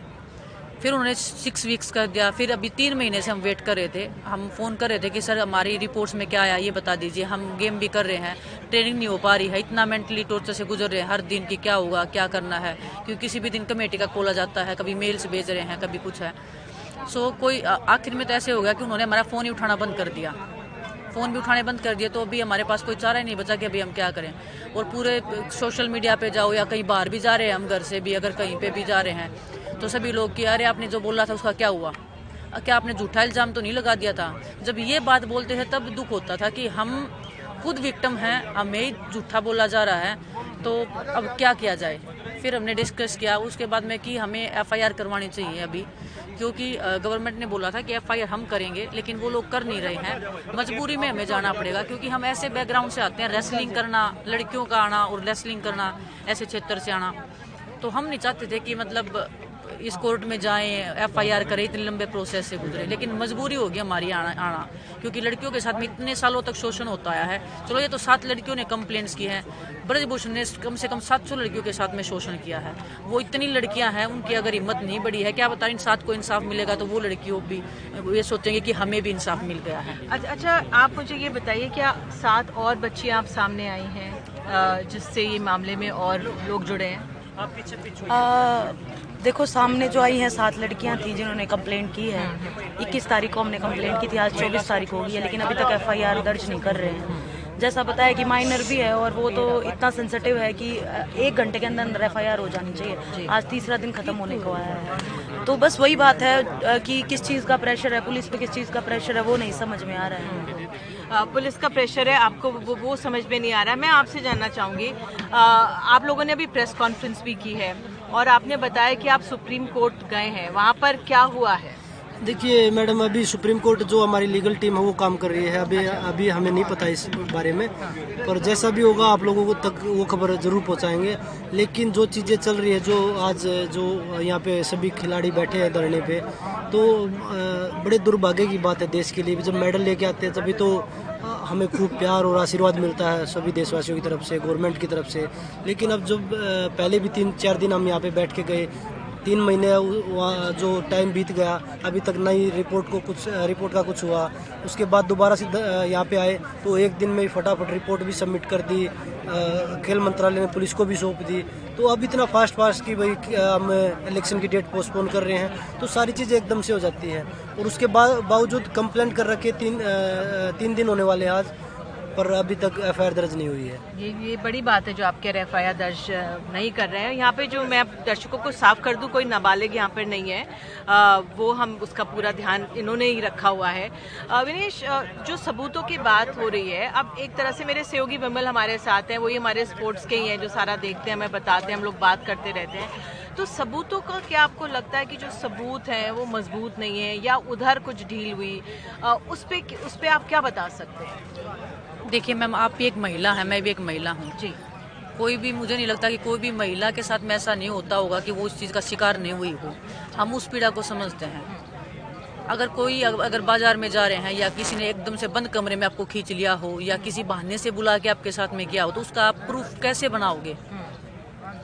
फिर उन्होंने सिक्स वीक्स कर दिया। फिर अभी तीन महीने से हम वेट कर रहे थे। हम फ़ोन कर रहे थे कि, सर, हमारी रिपोर्ट्स में क्या आया? ये बता दीजिए। हम गेम भी कर रहे हैं। ट्रेनिंग नहीं हो पा रही है। इतना मेंटली टॉर्चर से गुजर रहे हैं। हर दिन की क्या होगा? क्या करना है? क्योंकि किसी भी दिन कमेटी का खोला जाता है। कभी मेल्स भेज रहे हैं, कभी कुछ है। सो कोई आखिर में तो ऐसे हो गया कि उन्होंने हमारा फ़ोन ही उठाना बंद कर दिया। फ़ोन भी उठाने बंद कर दिए तो अभी हमारे पास कोई चारा ही नहीं बचा कि अभी हम क्या करें। और पूरे, सोशल मीडिया पे जाओ या कहीं बाहर भी जा रहे हैं, हम घर से भी, अगर कहीं पे भी जा रहे हैं। तो सभी लोग कि, अरे, आपने जो बोला था, उसका क्या हुआ? क्या आपने झूठा इल्ज़ाम तो नहीं लगा दिया था? जब ये बात बोलते हैं, तब दुख होता था कि हम खुद विक्टम हैं, हमें झूठा बोला जा रहा है तो अब क्या किया जाए? फिर हमने डिस्कस किया, उसके बाद में कि हमें एफआईआर करवानी चाहिए अभी, क्योंकि गवर्नमेंट ने बोला था कि एफआईआर हम करेंगे, लेकिन वो लोग कर नहीं रहे हैं। मजबूरी में हमें जाना पड़ेगा, क्योंकि हम ऐसे बैकग्राउंड से आते हैं रेसलिंग करना, लड़कियों का आना और रेसलिंग करना, ऐसे क्षेत्र से आना। तो हम नहीं चाहते थे कि मतलब इस कोर्ट में जाएँ एफआईआर करें इतने लंबे प्रोसेस से गुजरे। लेकिन मजबूरी होगी हमारी आना आना क्योंकि लड़कियों के साथ में इतने सालों तक शोषण होता आया है। चलो ये तो सात लड़कियों ने कंप्लेंट्स की हैं। ब्रजभूषण ने कम से कम सात सौ लड़कियों के साथ में शोषण किया है। वो इतनी लड़कियाँ हैं उनकी अगर हिम्मत नहीं बढ़ी है क्या बता इन सात को इंसाफ मिलेगा? तो वो लड़कियों भी ये सोचेंगे कि हमें भी इंसाफ मिल गया है। अच्छा, अच्छा आप मुझे ये बताइए क्या सात और बच्चियाँ आप सामने आई हैं जिससे ये मामले में और लोग जुड़े हैं? आप पीछे पीछे देखो सामने जो आई हैं सात लड़कियाँ थी जिन्होंने कंप्लेंट की है। इक्कीस तारीख को हमने कंप्लेंट की थी आज चौबीस तारीख हो गई है लेकिन अभी तक एफआईआर दर्ज नहीं कर रहे हैं। जैसा बताया कि माइनर भी है और वो तो इतना सेंसिटिव है कि एक घंटे के अंदर अंदर एफआईआर हो जानी चाहिए। आज तीसरा दिन खत्म होने को आया है। तो बस वही बात है कि किस चीज़ का प्रेशर है पुलिस पे किस चीज़ का प्रेशर है वो नहीं समझ में आ रहा है। पुलिस का प्रेशर है आपको वो, वो समझ में नहीं आ रहा। है मैं आपसे जानना चाहूँगी आप लोगों ने अभी प्रेस कॉन्फ्रेंस भी की है। और आपने बताया कि आप सुप्रीम कोर्ट गए हैं। वहाँ पर क्या हुआ है? देखिए, मैडम, अभी सुप्रीम कोर्ट जो हमारी लीगल टीम है, वो काम कर रही है। अभी अभी हमें नहीं पता इस बारे में। पर जैसा भी होगा, आप लोगों को तक वो खबर ज़रूर पहुंचाएँगे। लेकिन जो चीज़ें चल रही है, जो आज, जो यहाँ पे सभी खिलाड़ी बैठे हैं धरने पे तो बड़े दुर्भाग्य की बात है देश के लिए। जब मेडल लेके आते हैं, तभी तो हमें खूब प्यार और आशीर्वाद मिलता है सभी देशवासियों की तरफ़ से, गवर्नमेंट की तरफ़ से। लेकिन अब जब पहले भी तीन, चार दिन हम यहाँ पे बैठ के गए तीन महीने जो टाइम बीत गया, अभी तक नई रिपोर्ट को कुछ रिपोर्ट का कुछ हुआ। उसके बाद दोबारा से यहाँ पे आए तो एक दिन में फटाफट रिपोर्ट भी सबमिट कर दी खेल मंत्रालय ने पुलिस को भी सौंप दी। तो अब इतना फास्ट फास्ट कि भाई हम इलेक्शन की डेट पोस्टपोन कर रहे हैं तो सारी चीज़ें एकदम से हो जाती हैं। और उसके बावजूद कंप्लेंट कर रखे तीन तीन दिन होने वाले हैं आज। पर अभी तक एफआईआर दर्ज नहीं हुई है। ये ये बड़ी बात है जो आप कह रहे एफ़ आई दर्ज नहीं कर रहे हैं। यहाँ पे जो मैं दर्शकों को साफ़ कर दूँ कोई नाबालिग यहाँ पर नहीं है। अ, वो हम उसका पूरा ध्यान इन्होंने ही रखा हुआ है। विनेश जो सबूतों की बात हो रही है अब एक तरह से मेरे सहयोगी विमल हमारे साथ हैं वही हमारे स्पोर्ट्स के ही हैं जो सारा देखते हैं हमें बताते हैं हम लोग बात करते रहते हैं। तो सबूतों का क्या आपको लगता है कि जो सबूत हैं वो मज़बूत नहीं है या उधर कुछ ढील हुई? उस पर उस पर आप क्या बता सकते हैं? देखिए मैम आप भी एक महिला हैं मैं भी एक महिला हूँ। जी। कोई भी मुझे नहीं लगता कि कोई भी महिला के साथ में ऐसा नहीं होता होगा कि वो उस चीज़ का शिकार नहीं हुई हो। हम उस पीड़ा को समझते हैं। अगर कोई अगर बाज़ार में जा रहे हैं या किसी ने एकदम से बंद कमरे में आपको खींच लिया हो या किसी बहाने से बुला के आपके साथ में किया हो तो उसका आप प्रूफ कैसे बनाओगे?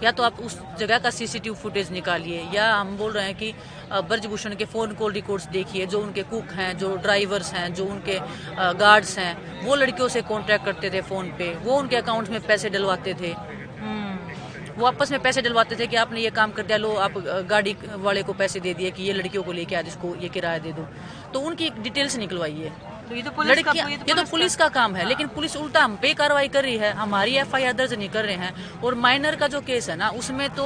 या तो आप उस जगह का सीसीटीवी फुटेज निकालिए, या हम बोल रहे हैं कि ब्रजभूषण के फ़ोन कॉल रिकॉर्ड्स देखिए, जो उनके कुक हैं, जो ड्राइवर्स हैं, जो उनके गार्ड्स हैं, वो लड़कियों से कांटेक्ट करते थे फ़ोन पे, वो उनके अकाउंट्स में पैसे डलवाते थे। वो आपस में पैसे डलवाते थे कि आपने ये काम कर दिया, लो, आप गाड़ी वाले को पैसे दे दिए कि ये लड़कियों को लेके आ जिसको ये किराया दे दो। तो उनकी डिटेल्स निकलवाइए। तो ये तो पुलिस का ये ये तो पुलिस का काम है लेकिन पुलिस उल्टा हम पे कार्रवाई कर रही है हमारी एफ़ आई आर दर्ज नहीं कर रहे हैं और माइनर का जो केस है ना उसमें तो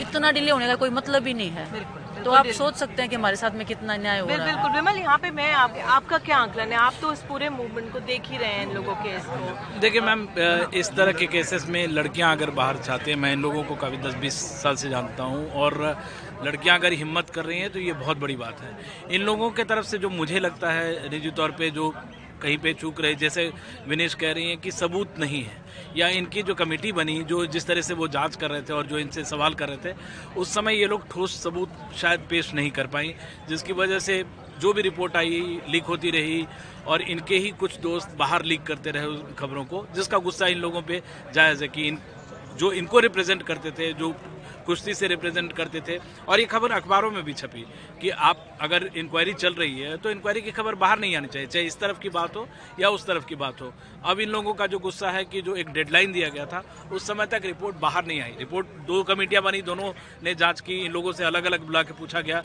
इतना डिले होने का कोई मतलब ही नहीं है। तो आप सोच सकते हैं कि हमारे साथ में कितना न्याय हो रहा है। बिल्कुल विमल यहाँ पे मैं आप, आपका क्या आंकलन है? आप तो इस पूरे मूवमेंट को देख ही रहे हैं इन लोगों के इसको देखिए मैम इस तरह के केसेस में लड़कियाँ अगर बाहर चाहते हैं मैं इन लोगों को काफ़ी दस बीस साल से जानता हूँ और लड़कियाँ अगर हिम्मत कर रही हैं तो ये बहुत बड़ी बात है। इन लोगों के तरफ़ से जो मुझे लगता है, निजी तौर पे जो कहीं पे चूक रहे, जैसे विनेश कह रही हैं कि सबूत नहीं है, या इनकी जो कमेटी बनी, जो जिस तरह से वो जाँच कर रहे थे और जो इनसे सवाल कर रहे थे, उस समय ये लोग ठोस सबूत शायद पेश नहीं कर पाई, जिसकी वजह से जो भी रिपोर्ट आई, लीक होती रही और इनके ही कुछ दोस्त बाहर लीक करते रहे खबरों को, जिसका गुस्सा इन लोगों पे जायज़ है कि इन जो इनको रिप्रेजेंट करते थे, जो कुश्ती से रिप्रेजेंट करते थे, और ये खबर अखबारों में भी छपी कि आप अगर इंक्वायरी चल रही है तो इंक्वायरी की खबर बाहर नहीं आनी चाहिए, चाहे इस तरफ़ की बात हो या उस तरफ़ की बात हो। अब इन लोगों का जो गुस्सा है कि जो एक डेडलाइन दिया गया था, उस समय तक रिपोर्ट बाहर नहीं आई। रिपोर्ट दो कमेटियाँ बनी, दोनों ने जाँच की, इन लोगों से अलग अलग बुला के पूछा गया।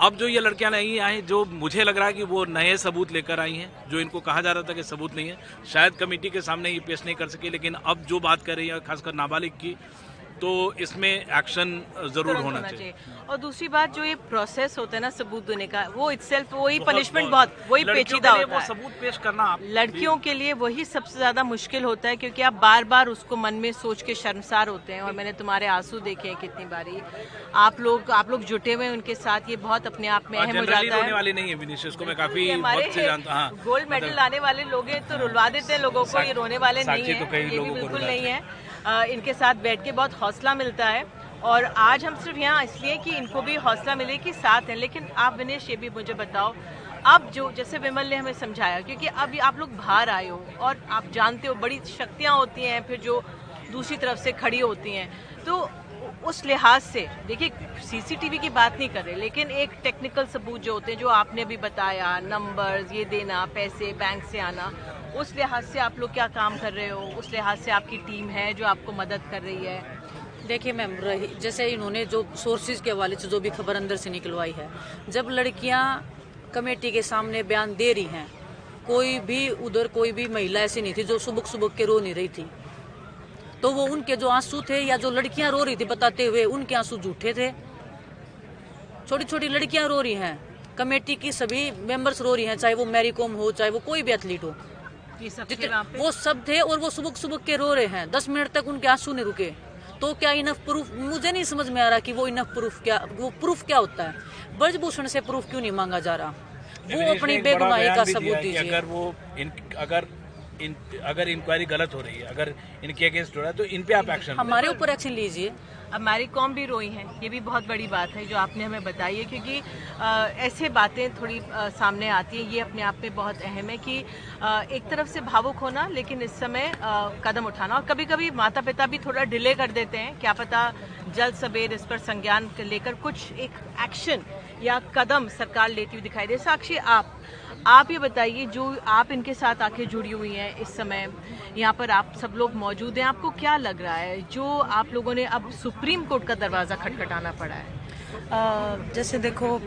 अब जो ये लड़कियाँ नहीं आई, जो मुझे लग रहा है कि वो नए सबूत लेकर आई हैं, जो इनको कहा जा रहा था कि सबूत नहीं है, शायद कमेटी के सामने ये पेश नहीं कर सके, लेकिन अब जो बात कर रही है, खासकर नाबालिग की तो इसमें एक्शन ज़रूर तुरंत होना चाहिए। और दूसरी बात जो ये प्रोसेस होता है ना सबूत देने का वो इटसेल्फ वही पनिशमेंट बहुत। वही पेचीदा होता वो है। सबूत पेश करना लड़कियों के लिए वही सबसे ज़्यादा मुश्किल होता है क्योंकि आप बार बार उसको मन में सोच के शर्मसार होते हैं और मैंने तुम्हारे आँसू देखे हैं कितनी बारी। आप लोग आप लोग जुटे हुए हैं उनके साथ ये बहुत अपने आप में अहम हो जाता है। वाली नहीं है विनीशियस को मैं काफ़ी वक्त से जानता हाँ। गोल्ड मेडल लाने वाले लोग तो रुलवा देते हैं लोगों को ये रोने वाले नहीं है तो को बिल्कुल नहीं है। इनके साथ बैठ के बहुत हौसला मिलता है। और आज हम सिर्फ़ यहाँ इसलिए कि इनको भी हौसला मिले कि साथ हैं, लेकिन आप विनेश, ये भी मुझे बताओ, अब जो, जैसे विमल ने हमें समझाया, क्योंकि अब आप लोग बाहर आए हो और आप जानते हो, बड़ी शक्तियाँ होती हैं, फिर जो दूसरी तरफ़ से खड़ी होती हैं। तो उस लिहाज से, देखिए सीसीटीवी की बात नहीं कर रहे, लेकिन एक टेक्निकल सबूत जो होते हैं, जो आपने भी बताया नंबर्स ये देना, पैसे बैंक से आना उस लिहाज से आप लोग क्या काम कर रहे हो? उस लिहाज से आपकी टीम है जो आपको मदद कर रही है? देखिए मैम, रही, जैसे इन्होंने जो सोर्सेज के हवाले से जो भी खबर अंदर से निकलवाई है, जब लड़कियाँ कमेटी के सामने बयान दे रही हैं, कोई भी उधर कोई भी महिला ऐसी नहीं थी जो सुबह सुबह के रो नहीं रही थी। तो वो उनके जो आँसू थे या जो लड़कियाँ रो रही थी बताते हुए उनके आँसू झूठे थे। छोटी छोटी लड़कियाँ रो रही हैं, कमेटी की सभी मेंबर्स रो रही हैं, चाहे वो मैरी कॉम हो, चाहे वो कोई भी एथलीट हो। जितने वो सब थे और वो सुबह सुबह के रो रहे हैं। दस मिनट तक उनके आँसू नहीं रुके। तो क्या इनफ प्रूफ मुझे नहीं समझ में आ रहा कि वो इनफ प्रूफ क्या वो प्रूफ क्या होता है? ब्रजभूषण से प्रूफ क्यों नहीं मांगा जा रहा? वो अपनी बेगुनाही का सबूत दीजिए। अगर वो इन अगर इन अगर इंक्वायरी गलत हो रही है अगर इनके अगेंस्ट हो रहा है तो इन पे आप एक्शन हमारे ऊपर एक्शन लीजिए। अब मैरी कॉम भी रोई हैं ये भी बहुत बड़ी बात है जो आपने हमें बताई है क्योंकि आ, ऐसे बातें थोड़ी आ, सामने आती हैं ये अपने आप में बहुत अहम है कि आ, एक तरफ़ से भावुक होना लेकिन इस समय आ, कदम उठाना। और कभी कभी माता पिता भी थोड़ा डिले कर देते हैं क्या पता जल्द सवेर इस पर संज्ञान लेकर कुछ एक एक्शन या कदम सरकार लेती हुई दिखाई दे। साक्षी आप आप ये बताइए जो आप इनके साथ आके जुड़ी हुई हैं इस समय यहाँ पर आप सब लोग मौजूद हैं आपको क्या लग रहा है? जो आप लोगों ने अब सुप्रीम कोर्ट का दरवाज़ा खटखटाना पड़ा है। आ, जैसे देखो आ,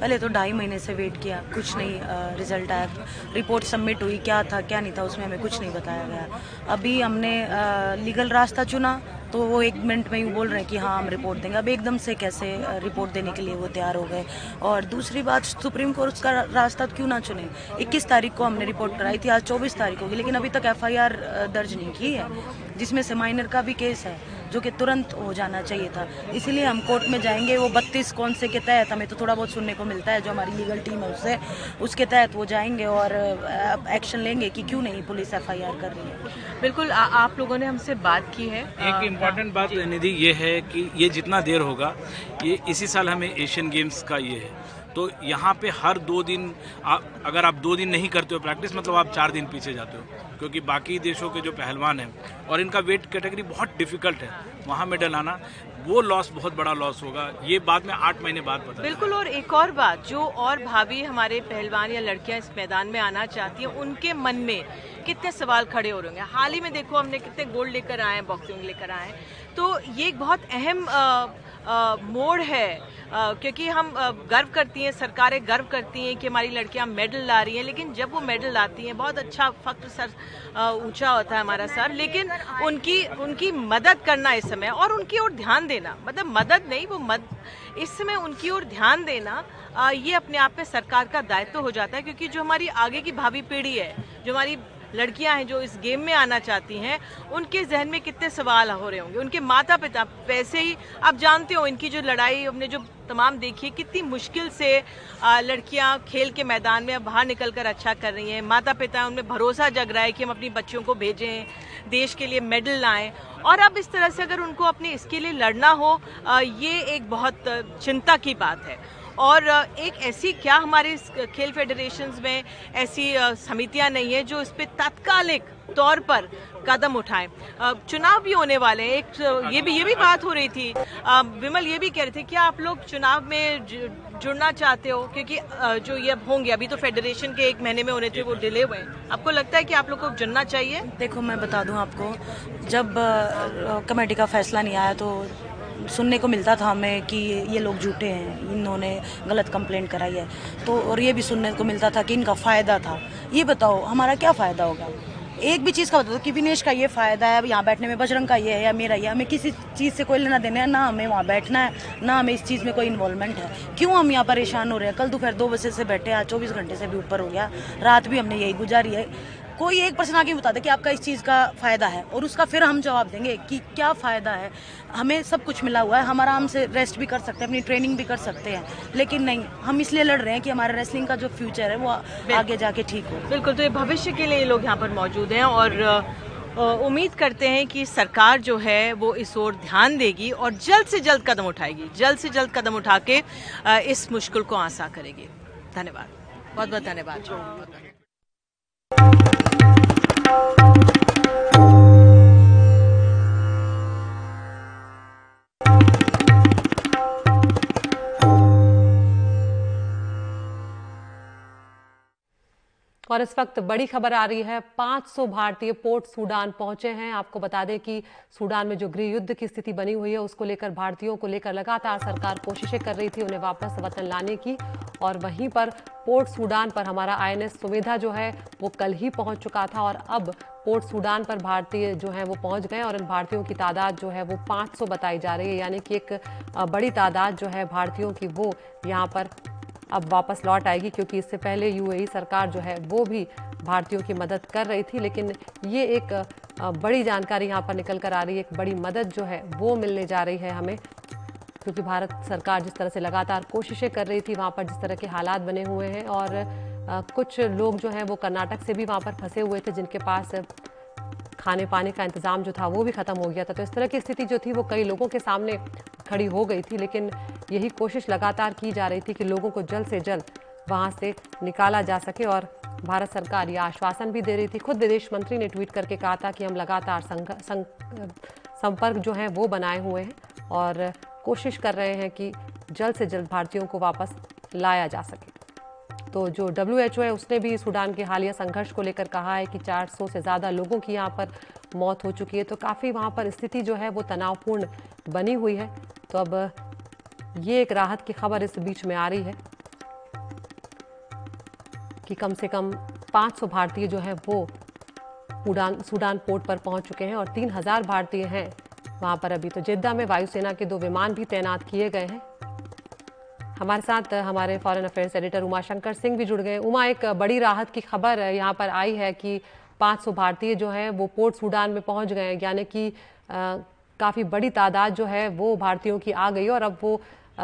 पहले तो ढाई महीने से वेट किया कुछ नहीं रिज़ल्ट आया। रिपोर्ट सबमिट हुई क्या था क्या नहीं था उसमें हमें कुछ नहीं बताया गया। अभी हमने आ, लीगल रास्ता चुना तो वो एक मिनट में ही बोल रहे हैं कि हाँ हम रिपोर्ट देंगे। अब एकदम से कैसे रिपोर्ट देने के लिए वो तैयार हो गए? और दूसरी बात, सुप्रीम कोर्ट का रास्ता क्यों ना चुने? 21 तारीख को हमने रिपोर्ट कराई थी, आज 24 तारीख होगी, लेकिन अभी तक एफआईआर दर्ज नहीं की है, जिसमें से माइनर का भी केस है। जो कि तुरंत हो जाना चाहिए था। इसीलिए हम कोर्ट में जाएँगे वो बत्तीस कौन से के तहत हमें तो थोड़ा बहुत सुनने को मिलता है जो हमारी लीगल टीम है उससे उसके तहत वो जाएँगे और एक्शन लेंगे कि क्यों नहीं पुलिस एफआईआर कर रही है। बिल्कुल आ, आप लोगों ने हमसे बात की है। एक इंपॉर्टेंट बात निधि ये है कि ये जितना देर होगा ये इसी साल हमें एशियन गेम्स का ये है। तो यहाँ पे हर दो दिन आ, अगर आप दो दिन नहीं करते हो प्रैक्टिस मतलब आप चार दिन पीछे जाते हो क्योंकि बाकी देशों के जो पहलवान हैं और इनका वेट कैटेगरी बहुत डिफ़िकल्ट है वहाँ मेडल आना वो लॉस बहुत बड़ा लॉस होगा। ये बाद में आठ महीने बाद पता बिल्कुल और एक और बात जो और भाभी हमारे पहलवान या लड़कियाँ इस मैदान में आना चाहती हैं उनके मन में कितने सवाल खड़े हो रहे होंगे? हाल ही में देखो हमने कितने गोल्ड लेकर आए हैं बॉक्सिंग लेकर आए हैं। तो ये एक बहुत अहम मोड़ है। क्योंकि हम गर्व करती हैं, सरकारें गर्व करती हैं कि हमारी लड़कियाँ मेडल ला रही हैं, लेकिन जब वो मेडल लाती हैं, बहुत अच्छा फख्र सर ऊँचा होता है हमारा सर, लेकिन उनकी उनकी मदद करना इस समय, और उनकी ओर ध्यान देना मतलब मदद नहीं, वो मद, इस समय उनकी ओर ध्यान देना ये अपने आप में सरकार का दायित्व हो जाता है, क्योंकि जो हमारी आगे की भावी पीढ़ी है, जो हमारी लड़कियाँ हैं जो इस गेम में आना चाहती हैं, उनके जहन में कितने सवाल हो रहे होंगे? उनके माता पिता वैसे ही, आप जानते हो, इनकी जो लड़ाई, हमने जो तमाम देखी है, कितनी मुश्किल से लड़कियाँ खेल के मैदान में बाहर निकल कर अच्छा कर रही हैं। माता पिता उनमें भरोसा जग रहा है कि हम अपनी बच्चियों को भेजें, देश के लिए मेडल लाएँ। और अब इस तरह से अगर उनको अपने, इसके लिए लड़ना हो ये एक बहुत चिंता की बात है। और एक ऐसी क्या हमारे खेल फेडरेशन में ऐसी समितियाँ नहीं है जो इस पर तात्कालिक तौर पर कदम उठाएँ? चुनाव भी होने वाले हैं। एक ये भी ये भी बात हो रही थी। विमल ये भी कह रहे थे कि आप लोग चुनाव में जुड़ना चाहते हो? क्योंकि जो ये होंगे, अभी तो फेडरेशन के एक महीने में होने थे, वो डिले हुए आपको लगता है कि आप लोग को जुड़ना चाहिए? देखो, मैं बता दूँ आपको, जब कमेटी का फैसला नहीं आया तो सुनने को मिलता था हमें कि ये लोग झूठे हैं, इन्होंने गलत कंप्लेंट कराई है। तो और ये भी सुनने को मिलता था कि इनका फ़ायदा था। ये बताओ, हमारा क्या फ़ायदा होगा? एक भी चीज़ का बता दो कि विनेश का ये फ़ायदा है यहाँ बैठने में बजरंग का ये है, या मेरा ये हमें किसी चीज़ से कोई लेना देना है, ना हमें वहाँ बैठना है, ना हमें इस चीज़ में कोई इन्वॉल्वमेंट है। क्यों हम यहाँ परेशान हो रहे हैं? कल दोपहर दो बजे से बैठे आज चौबीस घंटे से भी ऊपर हो गया। रात भी हमने यही गुजारी है। कोई एक पर्सन आके बता दे कि आपका इस चीज़ का फ़ायदा है और उसका फिर हम जवाब देंगे कि क्या फ़ायदा है। हमें सब कुछ मिला हुआ है हम आराम से रेस्ट भी कर सकते हैं अपनी ट्रेनिंग भी कर सकते हैं लेकिन नहीं हम इसलिए लड़ रहे हैं कि हमारे रेसलिंग का जो फ्यूचर है वो आगे जाके ठीक हो। बिल्कुल तो ये भविष्य के लिए लोग यहाँ पर मौजूद हैं और उम्मीद करते हैं कि सरकार जो है वो इस ओर ध्यान देगी और जल्द से जल्द कदम उठाएगी। जल्द से जल्द कदम उठा के इस मुश्किल को आसा करेगी। धन्यवाद। बहुत बहुत धन्यवाद। thank you और इस वक्त बड़ी खबर आ रही है 500 भारतीय पोर्ट सूडान पहुँचे हैं। आपको बता दें कि सूडान में जो गृह युद्ध की स्थिति बनी हुई है, उसको लेकर भारतीयों को लेकर लगातार सरकार कोशिशें कर रही थी उन्हें वापस वतन लाने की। और वहीं पर पोर्ट सूडान पर हमारा आईएनएस सुविधा जो है, वो कल ही पहुँच चुका था और अब पोर्ट सूडान पर भारतीय जो है, वो पहुँच गए और इन भारतीयों की तादाद जो है, वो 500 बताई जा रही है। यानी कि एक बड़ी तादाद जो है, भारतीयों की वो यहाँ पर अब वापस लौट आएगी क्योंकि इससे पहले यूएई सरकार जो है वो भी भारतीयों की मदद कर रही थी, लेकिन ये एक बड़ी जानकारी यहाँ पर निकल कर आ रही है, एक बड़ी मदद जो है वो मिलने जा रही है हमें। क्योंकि भारत सरकार जिस तरह से लगातार कोशिशें कर रही थी, वहाँ पर जिस तरह के हालात बने हुए हैं और कुछ लोग जो हैं वो कर्नाटक से भी वहाँ पर फंसे हुए थे, जिनके पास खाने पाने का इंतज़ाम जो था वो भी ख़त्म हो गया था। तो इस तरह की स्थिति जो थी वो कई लोगों के सामने खड़ी हो गई थी, लेकिन यही कोशिश लगातार की जा रही थी कि लोगों को जल्द से जल्द वहाँ से निकाला जा सके और भारत सरकार यह आश्वासन भी दे रही थी। खुद विदेश मंत्री ने ट्वीट करके कहा था कि हम लगातार संपर्क जो है वो बनाए हुए हैं और कोशिश कर रहे हैं कि जल्द से जल्द भारतीयों को वापस लाया जा सके। तो जो डब्ल्यू एच ओ है, उसने भी सूडान के हालिया संघर्ष को लेकर कहा है कि 400 से ज़्यादा लोगों की यहाँ पर मौत हो चुकी है। तो काफ़ी वहाँ पर स्थिति जो है, वो तनावपूर्ण बनी हुई है। तो अब ये एक राहत की खबर इस बीच में आ रही है कि कम से कम 500 भारतीय जो है, वो उड़ान, सूडान पोर्ट पर पहुँच चुके हैं और 3000 भारतीय हैं वहाँ पर अभी। तो जिद्दा में वायुसेना के दो विमान भी तैनात किए गए हैं। हमारे साथ हमारे foreign affairs editor Uma Shankar Singh भी जुड़ गए। उमा एक बड़ी राहत की खबर यहाँ पर आई है कि 500 भारतीय जो हैं वो पोर्ट सूडान में पहुँच गए यानी कि काफ़ी बड़ी तादाद जो है वो भारतीयों की आ गई और अब वो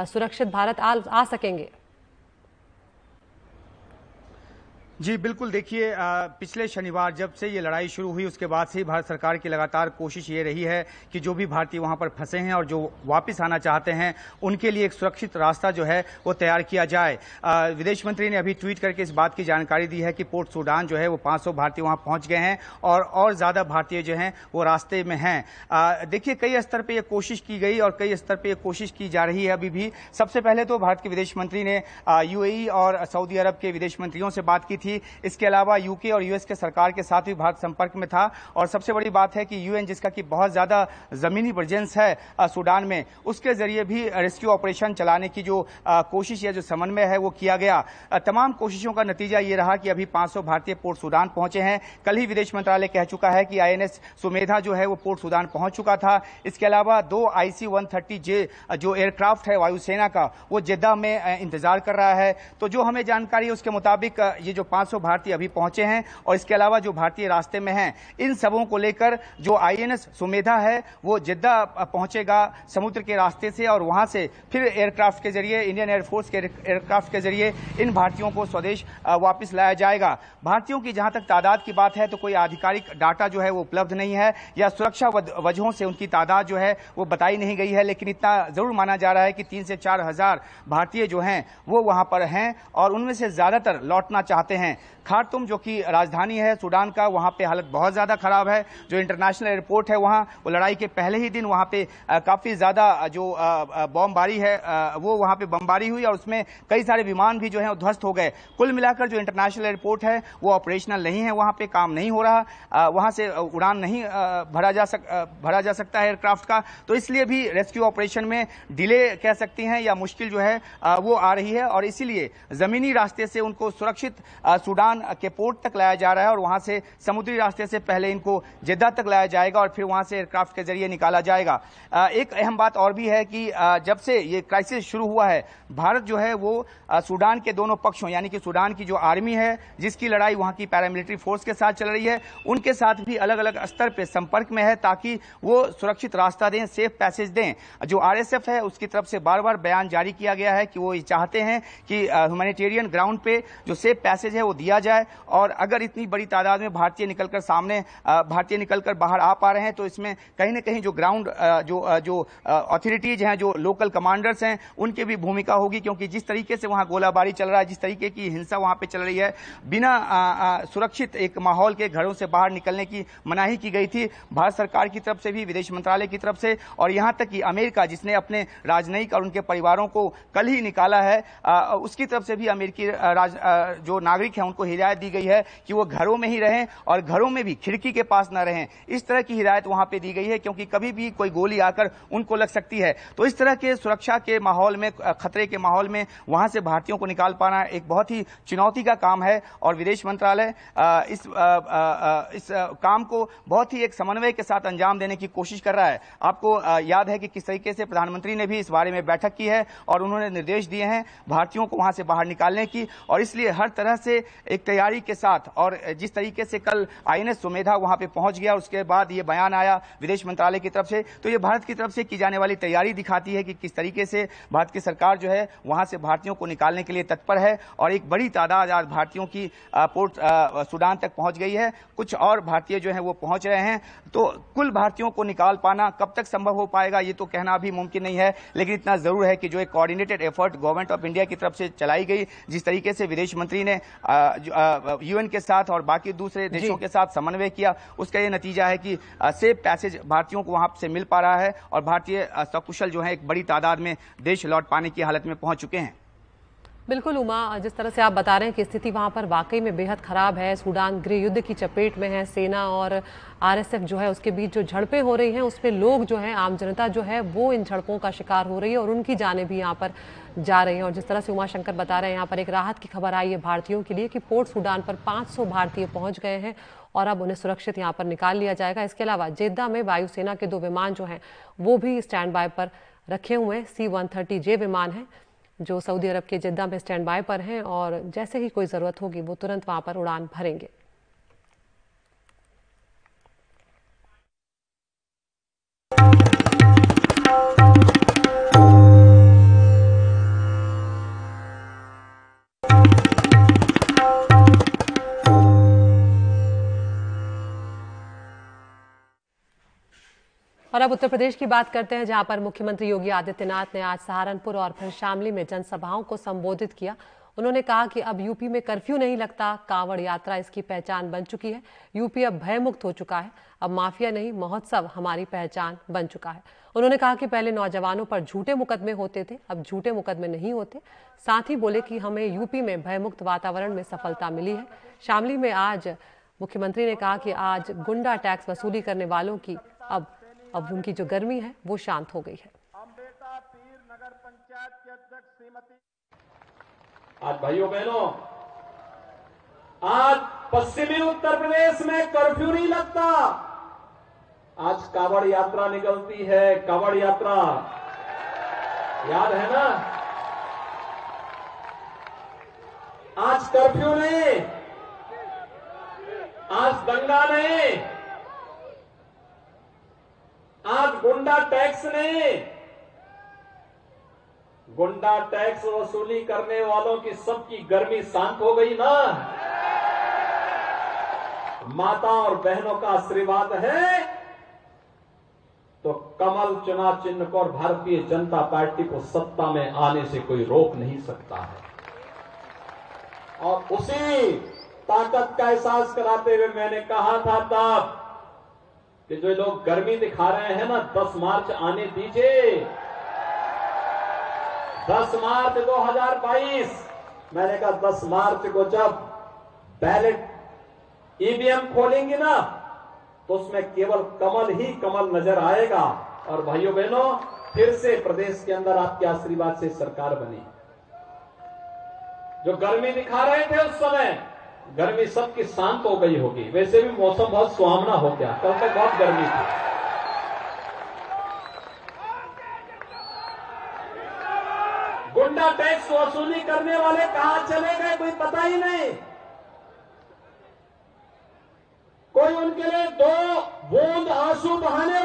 सुरक्षित भारत आ, आ सकेंगे। जी बिल्कुल। देखिए पिछले शनिवार जब से ये लड़ाई शुरू हुई उसके बाद से ही भारत सरकार की लगातार कोशिश ये रही है कि जो भी भारतीय वहाँ पर फंसे हैं और जो वापस आना चाहते हैं उनके लिए एक सुरक्षित रास्ता जो है वो तैयार किया जाए। अ, विदेश मंत्री ने अभी ट्वीट करके इस बात की जानकारी दी है कि पोर्ट सूडान जो है वो 500 भारतीय वहाँ पहुँच गए हैं और और ज़्यादा भारतीय जो हैं वो रास्ते में हैं। देखिए कई स्तर पर यह कोशिश की गई और कई स्तर पर यह कोशिश की जा रही है अभी भी। सबसे पहले तो भारत के विदेश मंत्री ने यूएई और सऊदी अरब के विदेश मंत्रियों से बात की थी इसके अलावा यूके और यूएस के सरकार के साथ भी भारत संपर्क में था। और सबसे बड़ी बात है कि यूएन जिसका कि बहुत ज़्यादा जमीनी प्रेजेंस है सूडान में, उसके ज़रिए भी रेस्क्यू ऑपरेशन चलाने की जो कोशिश या जो समन्वय है वो किया गया। तमाम कोशिशों का नतीजा ये रहा कि अभी 500 भारतीय पोर्ट सूडान पहुँचे हैं। कल ही विदेश मंत्रालय कह चुका है कि आईएनएस सुमेधा जो है वो पोर्ट सूडान पहुँच चुका था। इसके अलावा दो आईसी 130 जे जो एयरक्राफ्ट है वायुसेना का, वो जेद्दा में इंतज़ार कर रहा है। तो जो हमें जानकारी उसके मुताबिक ये जो 500 भारतीय अभी पहुँचे हैं और इसके अलावा जो भारतीय रास्ते में हैं, इन सबों को लेकर जो आईएनएस सुमेधा है, वो जिद्दा पहुंचेगा समुद्र के रास्ते से और वहाँ से फिर एयरक्राफ्ट के ज़रिए इंडियन एयरफोर्स के एयरक्राफ्ट के ज़रिए इन भारतीयों को स्वदेश वापस लाया जाएगा। भारतीयों की जहाँ तक तादाद की बात है तो कोई आधिकारिक डाटा जो है, वो उपलब्ध नहीं है, या सुरक्षा वजहों से उनकी तादाद जो है, वो बताई नहीं गई है, लेकिन इतना ज़रूर माना जा रहा है कि तीन से चार हज़ार भारतीय जो हैं, वो वहाँ पर हैं और उनमें से ज़्यादातर लौटना चाहते हैं। Gracias. खार्तुम जो कि राजधानी है सूडान का वहाँ पे हालत बहुत ज़्यादा खराब है। जो इंटरनेशनल एयरपोर्ट है वहाँ वो लड़ाई के पहले ही दिन वहाँ पे काफ़ी ज़्यादा जो बमबारी है वो वहाँ पे बमबारी हुई और उसमें कई सारे विमान भी जो है ध्वस्त हो गए। कुल मिलाकर जो इंटरनेशनल एयरपोर्ट है वो ऑपरेशनल नहीं है वहाँ पे काम नहीं हो रहा। वहाँ से उड़ान नहीं भरा जा सक भरा जा सकता है एयरक्राफ्ट का। तो इसलिए भी रेस्क्यू ऑपरेशन में डिले कह सकती हैं या मुश्किल जो है वो आ रही है और इसीलिए जमीनी रास्ते से उनको सुरक्षित अ, सूडान के पोर्ट तक लाया जा रहा है और वहाँ से समुद्री रास्ते से पहले इनको जिद्दा तक लाया जाएगा और फिर वहाँ से एयरक्राफ्ट के ज़रिए निकाला जाएगा। एक अहम बात और भी है कि जब से ये क्राइसिस शुरू हुआ है, भारत जो है वो सूडान के दोनों पक्षों, यानी कि सूडान की जो आर्मी है, जिसकी लड़ाई वहाँ की पैरामिलिट्री फोर्स के साथ चल रही है, उनके साथ भी अलग अलग स्तर पर संपर्क में है ताकि वो सुरक्षित रास्ता दें सेफ़ पैसेज दें। जो आरएसएफ है, उसकी तरफ़ से बार बार बयान जारी किया गया है कि वो ये चाहते हैं कि ह्यूमैनिटेरियन ग्राउंड पे जो सेफ़ पैसेज है, वो दिया जाए और अगर इतनी बड़ी तादाद में भारतीय निकलकर सामने भारतीय निकलकर बाहर आ पा रहे हैं तो इसमें कहीं ना कहीं जो ग्राउंड जो जो अथॉरिटीज हैं, जो लोकल कमांडर्स हैं, उनकी भी भूमिका होगी, क्योंकि जिस तरीके से वहाँ गोलाबारी चल रहा है, जिस तरीके की हिंसा वहाँ पे चल रही है, बिना सुरक्षित एक माहौल के घरों से बाहर निकलने की मनाही की गई थी, भारत सरकार की तरफ़ से भी, विदेश मंत्रालय की तरफ़ से, और यहाँ तक कि अमेरिका, जिसने अपने राजनयिक और उनके परिवारों को कल ही निकाला है उसकी तरफ़ से भी अमेरिकी जो नागरिक हैं, उनको हिदायत दी गई है कि वो घरों में ही रहें और घरों में भी खिड़की के पास न रहें। इस तरह की हिदायत वहाँ पे दी गई है क्योंकि कभी भी कोई गोली आकर उनको लग सकती है। तो इस तरह के सुरक्षा के माहौल में खतरे के माहौल में वहाँ से भारतीयों को निकाल पाना एक बहुत ही चुनौती का काम है और विदेश मंत्रालय इस इस काम को बहुत ही एक समन्वय के साथ अंजाम देने की कोशिश कर रहा है। आपको याद है कि किस तरीके से प्रधानमंत्री ने भी इस बारे में बैठक की है और उन्होंने निर्देश दिए हैं भारतीयों को वहाँ से बाहर निकालने की और इसलिए हर तरह से एक तैयारी के साथ और जिस तरीके से कल आईएनएस सुमेधा वहाँ पे पहुँच गया, उसके बाद ये बयान आया विदेश मंत्रालय की तरफ़ से तो ये भारत की तरफ़ से की जाने वाली तैयारी दिखाती है कि किस तरीके से भारत की सरकार जो है वहाँ से भारतीयों को निकालने के लिए तत्पर है और एक बड़ी तादाद आज भारतीयों की पोर्ट सूडान तक पहुँच गई है। कुछ और भारतीय जो है वो पहुँच रहे हैं। तो कुल भारतीयों को निकाल पाना कब तक संभव हो पाएगा, ये तो कहना भी मुमकिन नहीं है, लेकिन इतना ज़रूर है कि जो एक coordinated effort government of India की तरफ़ से चलाई गई, जिस तरीके से विदेश मंत्री ने यूएन के साथ और बाकी दूसरे देशों के साथ समन्वय किया। उसका ये नतीजा है कि सेफ़ पैसेज भारतीयों को वहाँ से मिल पा रहा है और भारतीय सकुशल जो है एक बड़ी तादाद में देश लौट पाने की हालत में पहुँच चुके हैं। बिल्कुल, उमा, जिस तरह से आप बता रहे हैं कि स्थिति वहाँ पर वाकई में बेहद खराब है। सूडान गृह युद्ध की चपेट में है। सेना और आरएसएफ जो है, उसके बीच जो झड़पें हो रही हैं उसमें लोग जो है, आम जनता जो है, वो इन झड़पों का शिकार हो रही है और उनकी जाने भी यहाँ पर जा रही हैं। और जिस तरह से उमा शंकर बता रहे हैं, यहाँ पर एक राहत की खबर आई है भारतीयों के लिए कि पोर्ट सूडान पर 500 भारतीय पहुँच गए हैं और अब उन्हें सुरक्षित यहाँ पर निकाल लिया जाएगा। इसके अलावा जेद्दा में वायुसेना के दो विमान जो हैं, वो भी स्टैंड बाय पर रखे हुए हैं। सी वन जे विमान हैं। जो सऊदी अरब के जिद्दा में स्टैंड बाय पर हैं और जैसे ही कोई ज़रूरत होगी, वो तुरंत वहाँ पर उड़ान भरेंगे। और अब उत्तर प्रदेश की बात करते हैं, जहाँ पर मुख्यमंत्री योगी आदित्यनाथ ने आज सहारनपुर और फिर शामली में जनसभाओं को संबोधित किया। उन्होंने कहा कि अब यूपी में कर्फ्यू नहीं लगता, कांवड़ यात्रा इसकी पहचान बन चुकी है। यूपी अब भयमुक्त हो चुका है। अब माफिया नहीं, महोत्सव हमारी पहचान बन चुका है। उन्होंने कहा कि पहले नौजवानों पर झूठे मुकदमे होते थे, अब झूठे मुकदमे नहीं होते। साथ ही बोले कि हमें यूपी में भयमुक्त वातावरण में सफलता मिली है। शामली में आज मुख्यमंत्री ने कहा कि आज गुंडा टैक्स वसूली करने वालों की अब अब उनकी जो गर्मी है वो शांत हो गई है। आज भाइयों बहनों आज पश्चिमी उत्तर प्रदेश में कर्फ्यू नहीं लगता। आज कावड़ यात्रा निकलती है कावड़ यात्रा। याद है ना? आज कर्फ्यू नहीं आज दंगा नहीं। आज गुंडा टैक्स ने गुंडा टैक्स वसूली करने वालों की सबकी गर्मी शांत हो गई ना। माता और बहनों का आशीर्वाद है। तो कमल चुनाव चिन्ह को और भारतीय जनता पार्टी को सत्ता में आने से कोई रोक नहीं सकता है। और उसी ताकत का एहसास कराते हुए मैंने कहा था, तब कि जो लोग गर्मी दिखा रहे हैं ना 10 मार्च आने दीजिए। 10 मार्च 2022 मैंने कहा 10 मार्च को जब बैलेट ईवीएम खोलेंगे ना तो उसमें केवल कमल ही कमल नज़र आएगा। और भाइयों बहनों, फिर से प्रदेश के अंदर आपके आशीर्वाद से सरकार बनी। जो गर्मी दिखा रहे थे उस समय गर्मी सबकी शांत हो गई होगी। वैसे भी मौसम बहुत सुहावना हो गया। कल तक बहुत गर्मी थी। गुंडा टैक्स वसूली करने वाले कहा चले गए, कोई पता ही नहीं। कोई उनके लिए दो बूंद आँसू बहाने